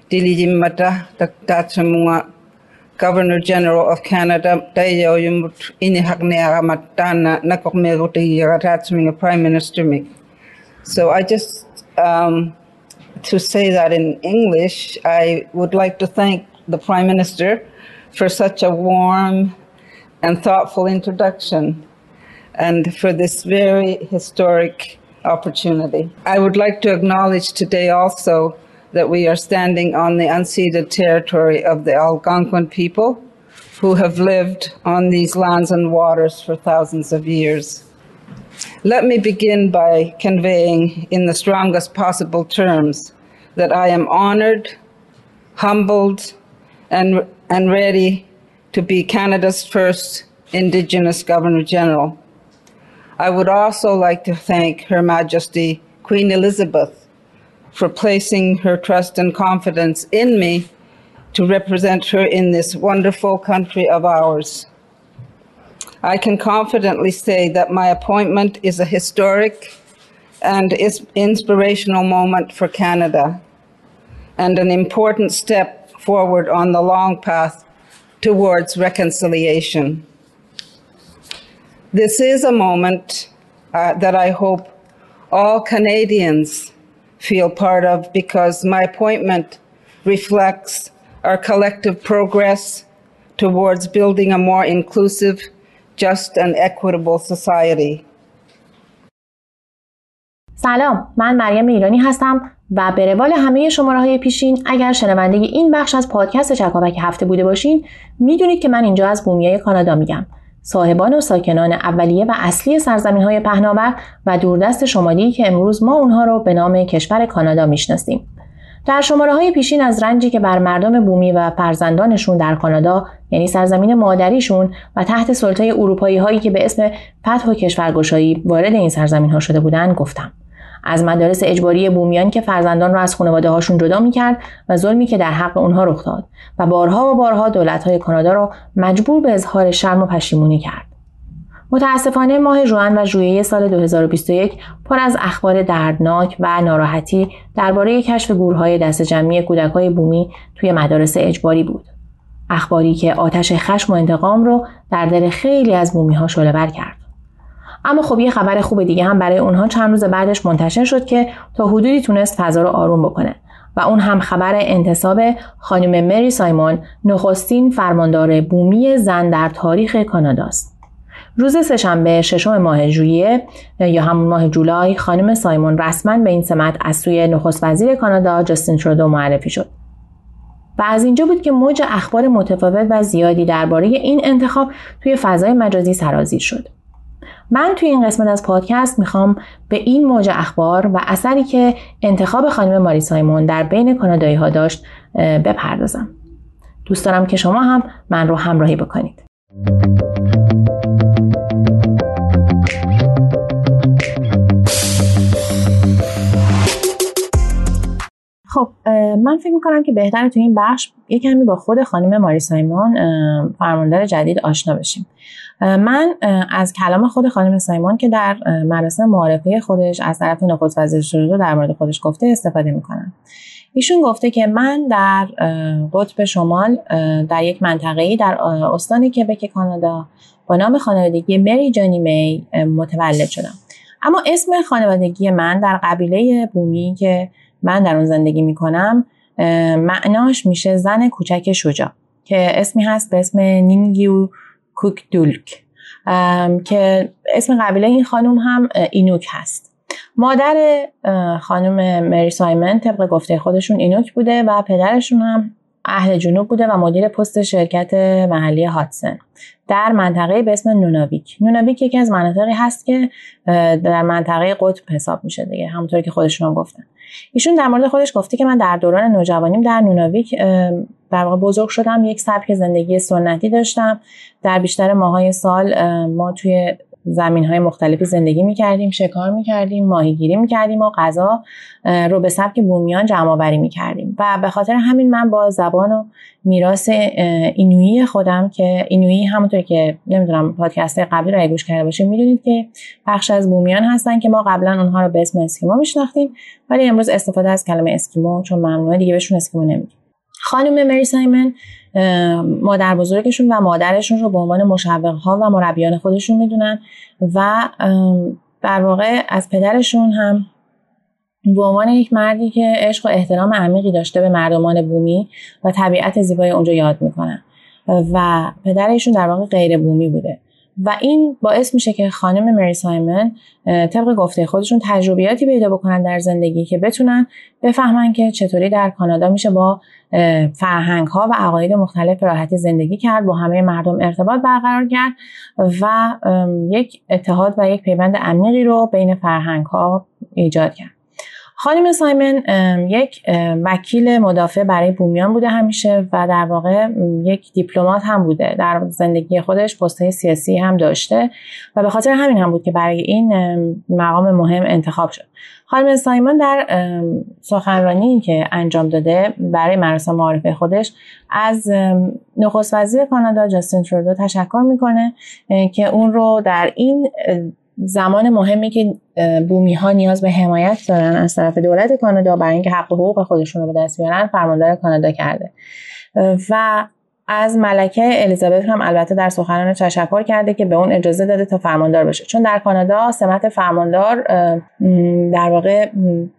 [SPEAKER 8] dilijimmata taktatsamunga Governor General of Canada tayo yumut inihakneagamat tana nakokmerutiyagatsaminga Prime Minister mik. So I just um, to say that in English, I would like to thank the Prime Minister for such a warm and thoughtful introduction and for this very historic opportunity. I would like to acknowledge today also that we are standing on the unceded territory of the Algonquin people who have lived on these lands and waters for thousands of years. Let me begin by conveying in the strongest possible terms that I am honored, humbled, and, and ready to be Canada's first Indigenous Governor General. I would also like to thank Her Majesty Queen Elizabeth for placing her trust and confidence in me to represent her in this wonderful country of ours. I can confidently say that my appointment is a historic and inspirational moment for Canada and an important step forward on the long path towards reconciliation. This is a moment uh, that I hope all Canadians feel part of because my appointment reflects our collective progress towards building a more inclusive, just, and equitable society.
[SPEAKER 9] سلام من مریم ایرانی هستم و به روال همه شماره های پیشین اگر شنونده این بخش از پادکست چکاوک هفته بوده باشین میدونید که من اینجا از بومیای کانادا میگم صاحبان و ساکنان اولیه و اصلی سرزمین های پهناور و دوردست شمالی که امروز ما اونها رو به نام کشور کانادا می‌شناسیم. در شماره های پیشین از رنجی که بر مردم بومی و فرزندانشون در کانادا یعنی سرزمین مادریشون و تحت سلطه اروپایی هایی که به اسم فتح و کشورگشایی وارد این سرزمین ها شده بودند گفتم. از مدارس اجباری بومیان که فرزندان را از خانواده هاشون جدا می‌کرد و ظلمی که در حق اونها رخ داد و بارها و بارها دولت های کانادا را مجبور به اظهار شرم و پشیمونی کرد. متاسفانه ماه جوان و ژوئیه سال 2021 پر از اخبار دردناک و ناراحتی درباره کشف گورهای دست جمعی کودکای بومی توی مدارس اجباری بود. اخباری که آتش خشم و انتقام رو در دل خیلی از بومی ها شعله کرد. اما خب یه خبر خوب دیگه هم برای اونها چند روز بعدش منتشر شد که تا حدودی تونست فضا رو آروم بکنه و اون هم خبر انتصاب خانم مری سایمون نخستین فرماندار بومی زن در تاریخ کاناداست. روز سهشنبه ششم ماه ژوئیه یا همون ماه جولای خانم سایمون رسما به این سمت از سوی نخست وزیر کانادا جاستین ترودو معرفی شد. و از اینجا بود که موج اخبار متفاوت و زیادی درباره این انتخاب توی فضای مجازی سرازیر شد. من توی این قسمت از پادکست می‌خوام به این موج اخبار و اثری که انتخاب خانم ماری سایمون در بین کانادایی ها داشت بپردازم. دوست دارم که شما هم من رو همراهی بکنید. خب من فکر می‌کنم که بهتره تو این بخش یه کمی با خود خانم ماری سایمون فرماندار جدید آشنا بشیم من از کلام خود خانم سایمون که در مراسم معارفه خودش از طرف نخست وزیر شروع در مورد خودش گفته استفاده می‌کنم. ایشون گفته که من در قطب شمال در یک منطقه‌ای در استانی کبک کانادا با نام خانوادگی مری جانی می متولد شدم. اما اسم خانوادگی من در قبیله بومی که من در اون زندگی می‌کنم معناش میشه زن کوچک شجاع که اسمی هست به اسم نینگیو کوک دولک که اسم قبیله این خانم هم اینوک هست. مادر خانم مری سایمن طبق گفته خودشون اینوک بوده و پدرشون هم اهل جنوب بوده و مدیر پست شرکت محلی هاتسن در منطقه به اسم نوناویک. نوناویک یکی از مناطقی هست که در منطقه قطب حساب میشه دیگه همونطوری که خودشون هم گفتن. ایشون در مورد خودش گفته که من در دوران نوجوانیم در نوناویک در واقع بزرگ شدم یک سبک زندگی سنتی داشتم. در بیشتر ماهای سال ما توی زمین های مختلفی زندگی می کردیم شکار می کردیم ماهیگیری می کردیم و غذا رو به سبک بومیان جمع آوری می کردیم و به خاطر همین من با زبان و میراث اینویی خودم که اینویی همونطور که نمی‌دونم پادکست قبلی رو گوش کرده باشید می‌دونید که بخش از بومیان هستن که ما قبلا اونها رو به اسم اسکیمو میشناختیم ولی امروز استفاده از کلمه اسکیمو چون ممنوعه دیگه بهشون اسکیمو نمیگیم. خانم مری سایمن مادر بزرگشون و مادرشون رو به عنوان مشوق ها و مربیان خودشون می‌دونن و در واقع از پدرشون هم به عنوان یک مردی که عشق و احترام عمیقی داشته به مردمان بومی و طبیعت زیبای اونجا یاد می‌کنن و پدرشون در واقع غیر بومی بوده. و این باعث میشه که خانم مری سایمن طبق گفته خودشون تجربیاتی پیدا بکنن در زندگی که بتونن بفهمن که چطوری در کانادا میشه با فرهنگ ها و عقاید مختلف راحتی زندگی کرد با همه مردم ارتباط برقرار کرد و یک اتحاد و یک پیوند عمیقی رو بین فرهنگ ها ایجاد کرد. خانم سایمن یک وکیل مدافع برای بومیان بوده همیشه و در واقع یک دیپلمات هم بوده. در زندگی خودش پستهای سیاسی هم داشته و به خاطر همین هم بود که برای این مقام مهم انتخاب شد. خانم سایمن در سخنرانی که انجام داده برای مراسم معارفه خودش از نخست وزیر کانادا جاستین ترودو تشکر می‌کنه که اون رو در این زمان مهمی که بومی ها نیاز به حمایت دارن از طرف دولت کانادا برای اینکه حق و حقوق خودشون رو به دست بیارن فرماندار کانادا کرده. و از ملکه الیزابت هم البته در سخنان تشکر کرده که به اون اجازه داده تا فرماندار بشه. چون در کانادا سمت فرماندار در واقع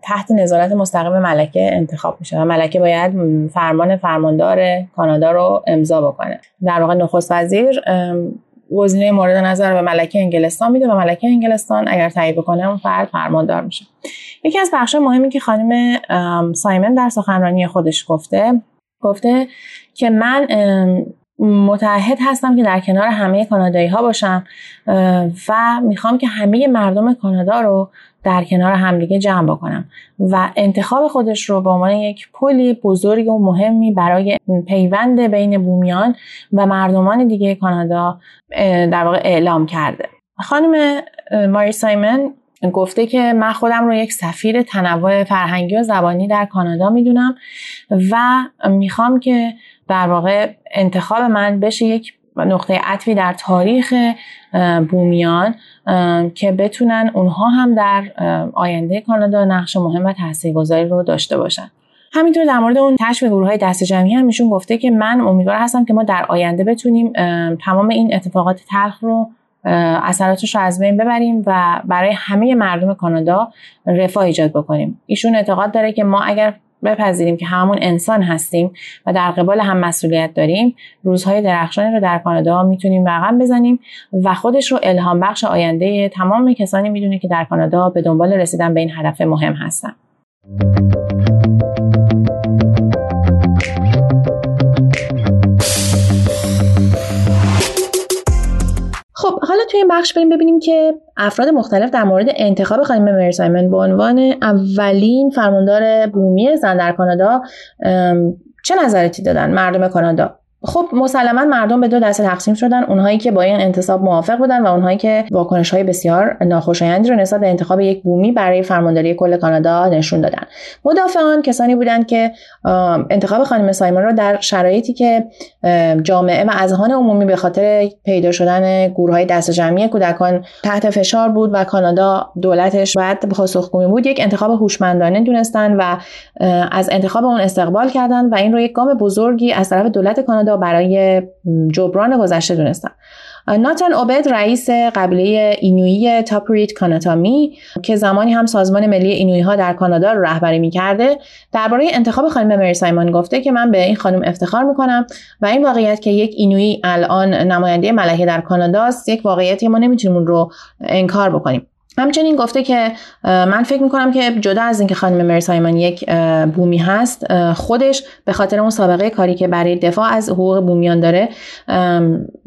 [SPEAKER 9] تحت نظارت مستقیم ملکه انتخاب میشه و ملکه باید فرمان فرماندار کانادا رو امضا بکنه. در واقع نخست وزیر گزینه مورد نظر به ملکه انگلستان میده و ملکه انگلستان اگر تایید بکنه اون فرد فرماندار میشه. یکی از بخش مهمی که خانم سایمن در سخنرانی خودش گفته گفته که من متعهد هستم که در کنار همه کانادایی ها باشم و می‌خوام که همه مردم کانادا رو در کنار همدیگه جمع بکنم. و انتخاب خودش رو به عنوان یک پلی بزرگ و مهمی برای پیوند بین بومیان و مردمان دیگه کانادا در واقع اعلام کرده. خانم ماری سایمن گفته که من خودم رو یک سفیر تنوع فرهنگی و زبانی در کانادا می‌دونم و می‌خوام که در واقع انتخاب من بشه یک نقطه عطفی در تاریخ بومیان که بتونن اونها هم در آینده کانادا نقش مهم و تاثیرگذاری رو داشته باشن. همینطور در مورد اون تشبیه گروه های دست جمعی هم ایشون گفته که من امیدوار هستم که ما در آینده بتونیم تمام این اتفاقات تلخ رو اثراتش رو از بین ببریم و برای همه مردم کانادا رفاه ایجاد بکنیم. ایشون اعتقاد داره که ما اگر بپذیریم که همون انسان هستیم و در قبال هم مسئولیت داریم روزهای درخشانی رو در کانادا می‌تونیم رقم بزنیم و خودش رو الهام بخش آینده تمام کسانی می‌دونه که در کانادا به دنبال رسیدن به این هدف مهم هستن. خب حالا توی این بخش بریم ببینیم که افراد مختلف در مورد انتخاب خانم مری سایمن به عنوان اولین فرماندار بومی زن در کانادا چه نظراتی دادن مردم کانادا؟ خب مسلما مردم به دو دسته تقسیم شدن. اونهایی که با این انتصاب موافق بودن و اونهایی که واکنش های بسیار ناخوشایندی رو نسبت به انتخاب یک بومی برای فرمانداری کل کانادا نشون دادن. مدافعان کسانی بودند که انتخاب خانم سایمون رو در شرایطی که جامعه و اذهان عمومی به خاطر پیدا شدن گروه های دست جمعی کودکان تحت فشار بود و کانادا دولتش باید پاسخگوی بود یک انتخاب هوشمندانه دونستن و از انتخاب اون استقبال کردن و این رو یک گام بزرگی از طرف دولت کانادا برای جبران گذشته دونستن ناتان اوبد رئیس قبیله اینویی تاپریت کاناتامی که زمانی هم سازمان ملی اینویی ها در کانادا رو رهبری می‌کرده درباره انتخاب خانم مری سایمون گفته که من به این خانم افتخار می‌کنم و این واقعیت که یک اینویی الان نماینده ملکه در کانادا است یک واقعیتی ما نمی‌تونیم اون رو انکار بکنیم. همچنین گفته که من فکر می‌کنم که جدا از اینکه خانم مری سایمن یک بومی هست خودش به خاطر اون سابقه کاری که برای دفاع از حقوق بومیان داره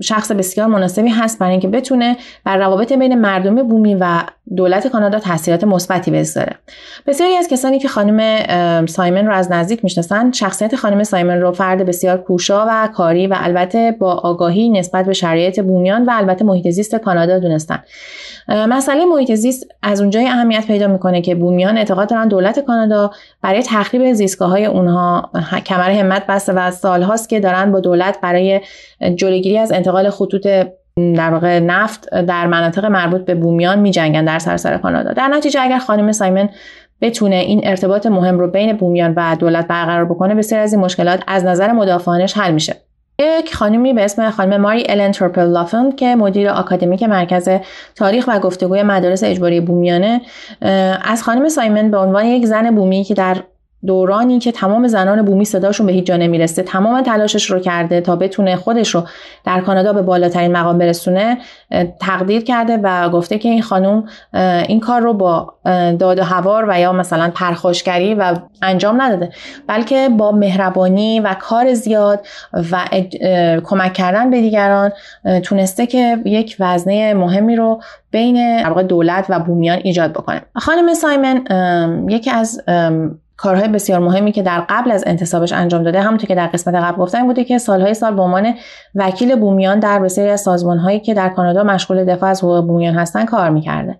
[SPEAKER 9] شخص بسیار مناسبی هست برای اینکه بتونه بر روابط بین مردم بومی و دولت کانادا تاثیرات مثبتی بذاره بسیاری از کسانی که خانم سایمن رو از نزدیک می‌شناسن شخصیت خانم سایمن رو فرد بسیار کوشا و کاری و البته با آگاهی نسبت به شرایط بومیان و البته محیط زیست کانادا دونستن. مسئله محیط زیست از اونجای اهمیت پیدا می‌کنه که بومیان اعتقاد دارن دولت کانادا برای تخریب زیستگاه های اونها کمر همت بسته و سالهاست که دارن با دولت برای جلوگیری از انتقال خطوط در واقع نفت در مناطق مربوط به بومیان می جنگن در سراسر کانادا. در نتیجه اگر خانم سایمن بتونه این ارتباط مهم رو بین بومیان و دولت برقرار بکنه بسیار از این مشکلات از نظر مدافعانش حل میشه. یک خانمی به اسم خانم ماری الن تورپل لافن که مدیر آکادمیک مرکز تاریخ و گفتگوی مدارس اجباری بومیانه از خانم سایمن به عنوان یک زن بومی که در دورانی که تمام زنان بومی صداشون به هیچ جا نمی‌رسه. تمام تلاشش رو کرده تا بتونه خودش رو در کانادا به بالاترین مقام برسونه تقدیر کرده و گفته که این خانم این کار رو با داد و هوار و یا مثلا پرخاشگری و انجام نداده. بلکه با مهربانی و کار زیاد و کمک کردن به دیگران تونسته که یک وزنه مهمی رو بین دولت و بومیان ایجاد بکنه. خانم سایمن یکی از کارهای بسیار مهمی که در قبل از انتصابش انجام داده همونطور که در قسمت قبل گفتم بوده که سالهای سال به عنوان وکیل بومیان در بسیاری از سازمانهایی که در کانادا مشغول دفاع از حقوق بومیان هستن کار می‌کرده.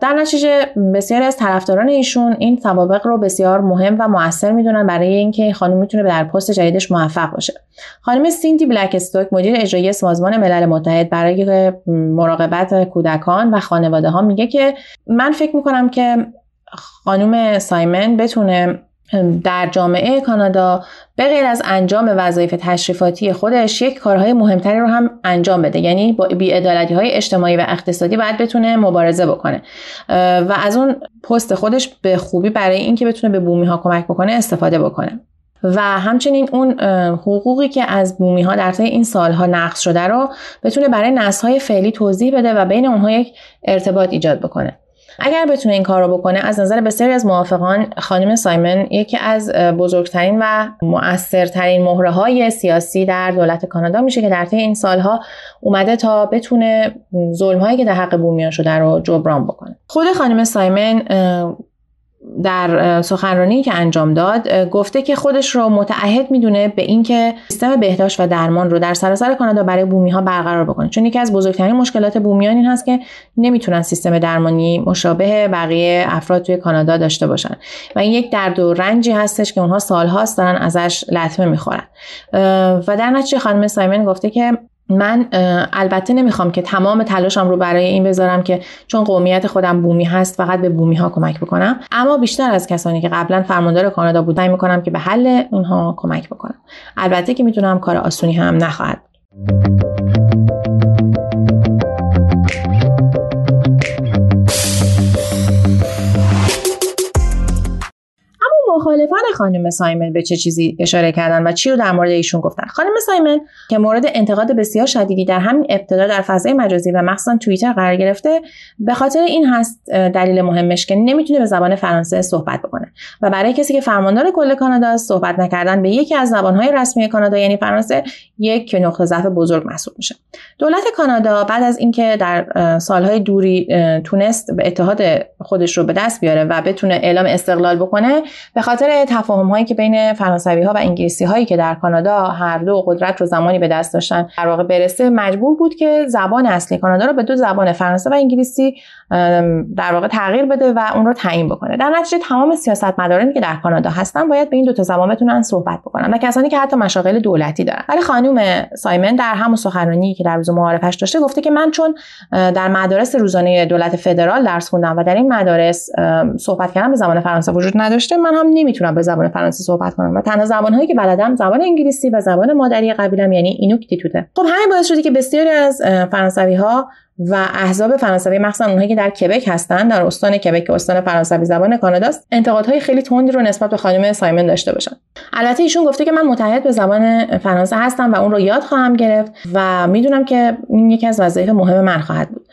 [SPEAKER 9] در نتیجه بسیاری از طرفداران ایشون این سوابق رو بسیار مهم و موثر می‌دونن برای اینکه این خانم می‌تونه در پست جدیدش موفق باشه. خانم سیندی بلک استوک مدیر اجرایی سازمان ملل متحد برای مراقبت کودکان و خانواده ها میگه که من فکر می‌کنم که خانم سایمن بتونه در جامعه کانادا به غیر از انجام وظایف تشریفاتی خودش یک کارهای مهمتری رو هم انجام بده. یعنی با بیعدالتی های اجتماعی و اقتصادی باید بتونه مبارزه بکنه. و از اون پست خودش به خوبی برای اینکه بتونه به بومی ها کمک بکنه استفاده بکنه. و همچنین اون حقوقی که از بومی ها در طی این سالها نقض شده رو بتونه برای نسل های فعلی توضیح بده و بین اونها یک ارتباط ایجاد بکنه. اگر بتونه این کار رو بکنه از نظر بسیاری از موافقان خانم سایمن یکی از بزرگترین و مؤثرترین مهره های سیاسی در دولت کانادا میشه که در طی این سالها اومده تا بتونه ظلم هایی که در حق بومیان شده رو جبران بکنه. خود خانم سایمن در سخنرانی که انجام داد گفته که خودش رو متعهد می‌دونه به اینکه سیستم بهداشت و درمان رو در سراسر کانادا برای بومی ها برقرار بکنه. چون یکی از بزرگترین مشکلات بومیان این هست که نمی‌تونن سیستم درمانی مشابه بقیه افراد توی کانادا داشته باشن. و این یک درد و رنجی هستش که اونها سالهاست دارن ازش لطمه می‌خورن. و در نتیجه خانم سایمن گفته که من البته نمی‌خوام که تمام تلاشم رو برای این بذارم که چون قومیت خودم بومی هست فقط به بومی ها کمک بکنم. اما بیشتر از کسانی که قبلا فرماندار کانادا بودن می‌کنم که به حل اونها کمک بکنم. البته که می‌تونم کار آسونی هم نخواهد. مخالفان خانم سایمن به چه چیزی اشاره کردن و چی رو در مورد ایشون گفتن؟ خانم سایمن که مورد انتقاد بسیار شدیدی در همین ابتدا در فضای مجازی و مخصوصا توییتر قرار گرفته به خاطر این هست دلیل مهمش که نمی‌تونه به زبان فرانسه صحبت بکنه و برای کسی که فرماندار کل کانادا صحبت نکردن به یکی از زبانهای رسمی کانادا یعنی فرانسه یک نقطه ضعف بزرگ محسوب میشه. دولت کانادا بعد از اینکه در سالهای دوری تونست به اتحاد خودش رو به دست بیاره و بتونه اعلام استقلال بکنه به خاطر تفاهم هایی که بین فرانسوی ها و انگلیسی هایی که در کانادا هر دو قدرت رو زمانی به دست داشتن در واقع برسه مجبور بود که زبان اصلی کانادا رو به دو زبان فرانسه و انگلیسی در واقع تغییر بده و اون رو تعیین بکنه. در نتیجه تمام سیاستمدارانی که در کانادا هستن باید به این دو تا زبان بتونن صحبت بکنن و کسانی که حتی مشاغل دولتی دارن. ولی خانم سایمن در همون سخنرانی که در روز معارفش داشته گفته که من چون در مدارس روزانه دولت فدرال درس خوندم و در این مدارس صحبت کردن به زبان فرانسه وجود نداشته من هم نمی‌تونم به زبان فرانسه صحبت کنم. و تنها زبانهایی که بلدم زبان انگلیسی و زبان مادری قبیلم یعنی اینوکتیتوته خب همین باعث شده که بسیاری از فرانسوی ها و احزاب فرانسوی مخصوصا اونهایی که در کبک هستن در استان کبک استان فرانسوی زبان کاناداست انتقادهای خیلی تندی رو نسبت به خانم سایمن داشته باشن. البته ایشون گفته که من متحد به زبان فرانسه هستم و اون رو یاد خواهم گرفت و می‌دونم که این یکی از وظایف مهم من خواهد بود.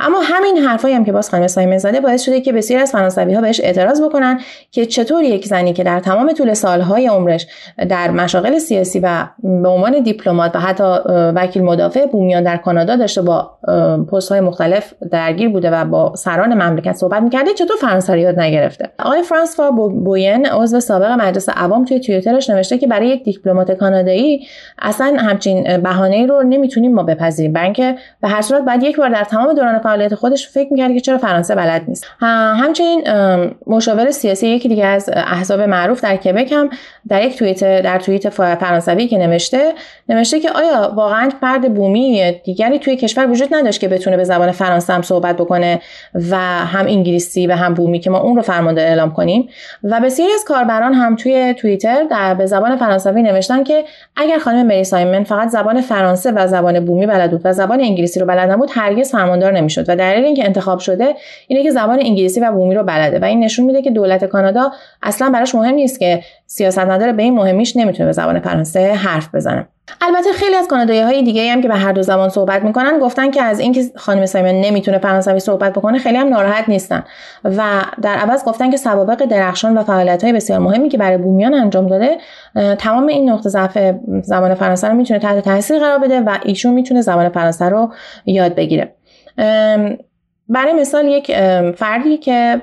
[SPEAKER 9] اما همین حرفایی هم که باز خانم سایمن زده باعث شده که بسیاری از فرانسوی ها بهش اعتراض بکنن که چطور یک زنی که در تمام طول سالهای عمرش در مشاغل سیاسی و به عنوان دیپلمات و حتی وکیل مدافع بومیان در کانادا داشته با پست های مختلف درگیر بوده و با سران مملکت صحبت می‌کرده چطور فرانسوی یاد نگرفته؟ آقای فرانسوا بوین عضو سابق مجلس عوام توی توییترش نوشته که برای یک دیپلمات کانادایی اصلا همچین بهانه رو نمی‌تونیم ما بپذیریم برای اینکه به هر صورت بعد یک بار در تمام دوران فعالیت خودش فکر می‌کرد که چرا فرانسه بلد نیست. همچنین مشاور سیاسی یکی دیگه از احزاب معروف در کبک هم در یک توییت در توییت فرانسوی که نوشته نوشته که آیا واقعا فرد بومی دیگری توی کشور وجود نداشت که بتونه به زبان فرانسه هم صحبت بکنه و هم انگلیسی و هم بومی که ما اون رو فرمانده اعلام کنیم؟ و بسیاری از کاربران هم توی توییتر در به زبان فرانسوی نوشتن که اگر خانم مری سایمن فقط زبان فرانسه و زبان بومی بلد بود و زبان انگلیسی رو بلد نبود هرگز فرماندار نمی‌شد و دلیل اینکه انتخاب شده اینه که زبان انگلیسی و بومی رو بلده و این نشون میده که دولت کانادا اصلا براش مهم نیست که سیاستمدار به این مهمیش نمی‌تونه به زبان فرانسه حرف بزنه. البته خیلی از کانادایی های دیگه هم که به هر دو زبان صحبت می‌کنن گفتن که از اینکه خانم سایمن نمی‌تونه فرانسوی صحبت بکنه خیلی هم ناراحت نیستن. و در عوض گفتن که سوابق درخشان و فعالیت های بسیار مهمی که برای بومیان انجام داده تمام این نقطه ضعف زبان فرانسه رو می‌تونه تحت تاثیر قرار بده و ایشون می‌تونه زبان فرانسه رو یاد بگیره. برای مثال یک فردی که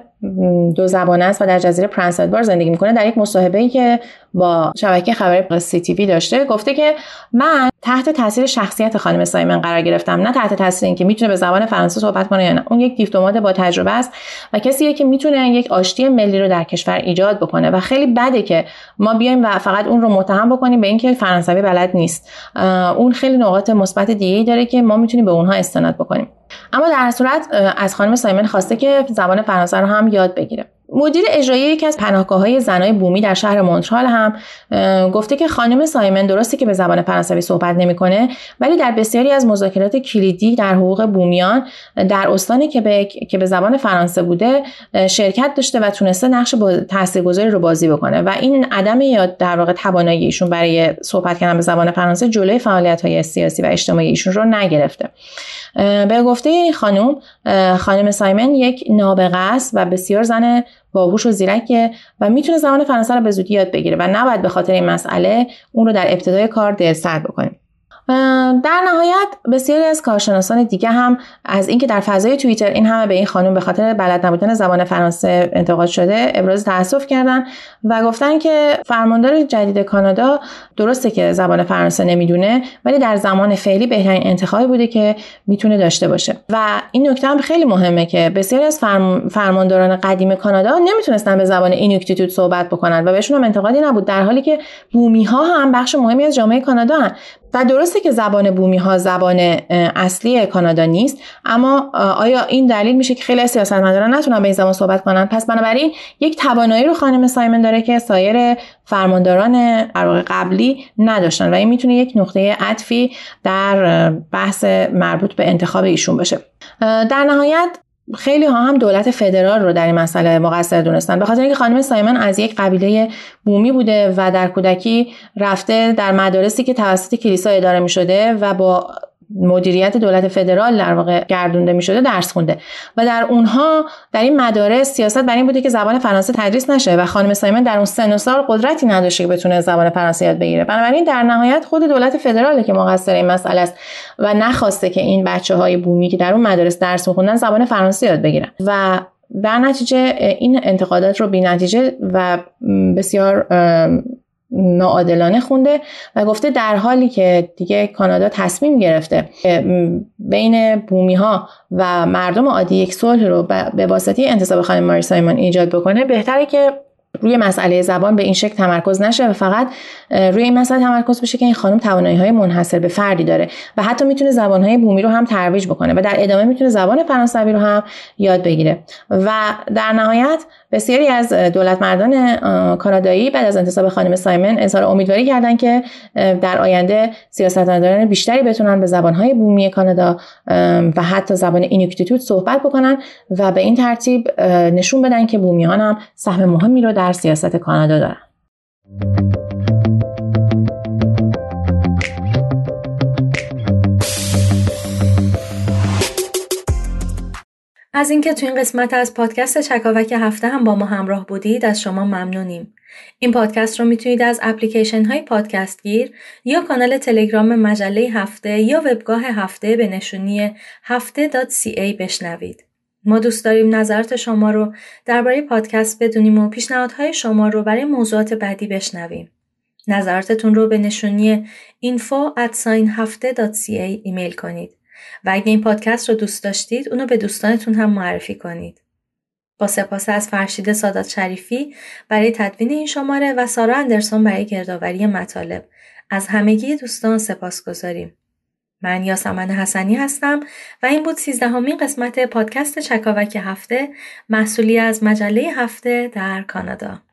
[SPEAKER 9] دو زبانه است و در جزیره پرنس ادوارد زندگی می‌کنه در یک مصاحبه ای که با شبکه خبری CTV داشته گفته که من تحت تاثیر شخصیت خانم سایمن قرار گرفتم. نه تحت تاثیر اینکه می‌تونه به زبان فرانسه صحبت کنه یا نه. اون یک دیپلمات با تجربه است و کسیه که می‌تونه یک آشتی ملی رو در کشور ایجاد بکنه و خیلی بده که ما بیایم و فقط اون رو متهم بکنیم به اینکه فرانسوی بلد نیست. اون خیلی نقاط مثبت دیگه داره که ما می‌تونیم به اونها استناد بکنیم. اما در صورت از خانم سایمن خواسته که زبان فرانسه رو هم یاد بگیره مدیر اجرایی یکی از پناهگاه های زنای بومی در شهر مونترال هم گفته که خانم سایمن درسته که به زبان فرانسوی صحبت نمی‌کنه ولی در بسیاری از مذاکرات کلیدی در حقوق بومیان در استان کبک که به زبان فرانسه بوده شرکت داشته و تونسته نقش تاثیرگذاری رو بازی بکنه. و این عدم یا در واقع توانایی ایشون برای صحبت کردن به زبان فرانسه جلوی فعالیت های سیاسی و اجتماعی ایشون رو نگرفته. به گفته خانم خانم سایمن یک نابغه است و بسیار زن باهوش و زیرکه و می‌تونه زبان فرانسه رو به زودی یاد بگیره و نباید به خاطر این مسئله اون رو در ابتدای کار دلسرد بکنیم. در نهایت بسیاری از کارشناسان دیگه هم از اینکه در فضای توییتر این همه به این خانم به خاطر بلد نبودن زبان فرانسه انتقاد شده ابراز تاسف کردن و گفتن که فرماندار جدید کانادا درسته که زبان فرانسه نمی‌دونه ولی در زمان فعلی بهترین انتخابی بوده که می‌تونه داشته باشه و این نکته هم خیلی مهمه که بسیاری از فرم، فرمانداران قدیم کانادا نمی‌تونستن به زبان اینوکتیتود صحبت بکنن و بهشون هم انتقادی نبود در حالی که بومی ها هم بخش مهمی از جامعه کانادا هن. و درسته که زبان بومی ها زبان اصلی کانادا نیست اما آیا این دلیل میشه که خیلی سیاستمداران نتونن به این زبان صحبت کنن؟ پس بنابراین یک توانایی رو خانم سایمن داره که سایر فرمانداران قبلی نداشتن و این می‌تونه یک نقطه عطفی در بحث مربوط به انتخاب ایشون باشه. در نهایت خیلی ها هم دولت فدرال رو در این مسئله مقصر دونستن. به خاطر اینکه خانم سایمن از یک قبیله بومی بوده و در کودکی رفته در مدارسی که توسط کلیسا اداره می شده و با مدیریت دولت فدرال در واقع گردونده می شده درس خونده. و در اونها در این مدارس سیاست بر این بوده که زبان فرانسه تدریس نشه و خانم سایمن در اون سن و سال قدرتی نداشته که بتونه زبان فرانسه یاد بگیره. بنابراین در نهایت خود دولت فدراله که مقصر این مسئله است و نخواسته که این بچه های بومی که در اون مدارس درس میخوندن زبان فرانسه یاد بگیرن. و در نتیجه این انتقادات رو بی نتیجه و بسیار ناعادلانه خونده و گفته در حالی که دیگه کانادا تصمیم گرفته بین بومی ها و مردم عادی یک صلح رو به واسطه انتصاب خانم ماری سایمون ایجاد بکنه بهتره که روی مسئله زبان به این شکل تمرکز نشه و فقط روی این مسئله تمرکز بشه که این خانم توانایی های منحصر به فردی داره و حتی می‌تونه زبان های بومی رو هم ترویج بکنه و در ادامه می‌تونه زبان فرانسوی رو هم یاد بگیره. و در نهایت بسیاری از دولت مردان کانادایی بعد از انتصاب خانم سایمن اظهار امیدواری کردن که در آینده سیاستمداران بیشتری بتونن به زبانهای بومی کانادا و حتی زبان اینوکتیتود صحبت بکنن و به این ترتیب نشون بدن که بومیان هم سهم مهمی رو در سیاست کانادا دارن
[SPEAKER 1] از اینکه تو این قسمت از پادکست چکاوک هفته هم با ما همراه بودید از شما ممنونیم. این پادکست رو می‌تونید از اپلیکیشن های پادکست گیر یا کانال تلگرام مجله هفته یا وبگاه هفته به نشونی هفته.ca بشنوید. ما دوست داریم نظرات شما رو درباره پادکست بدونیم و پیشنهادهای شما رو برای موضوعات بعدی بشنویم. نظراتتون رو به نشونی info ایمیل کنید و اگه این پادکست رو دوست داشتید اونو به دوستانتون هم معرفی کنید. با سپاس از فرشید سادات شریفی برای تدوین این شماره و سارا اندرسون برای گردآوری مطالب از همگی دوستان سپاس گذاریم. من یاسمن حسنی هستم و این بود سیزدهمین قسمت پادکست چکاوک هفته محصولی از مجله هفته در کانادا.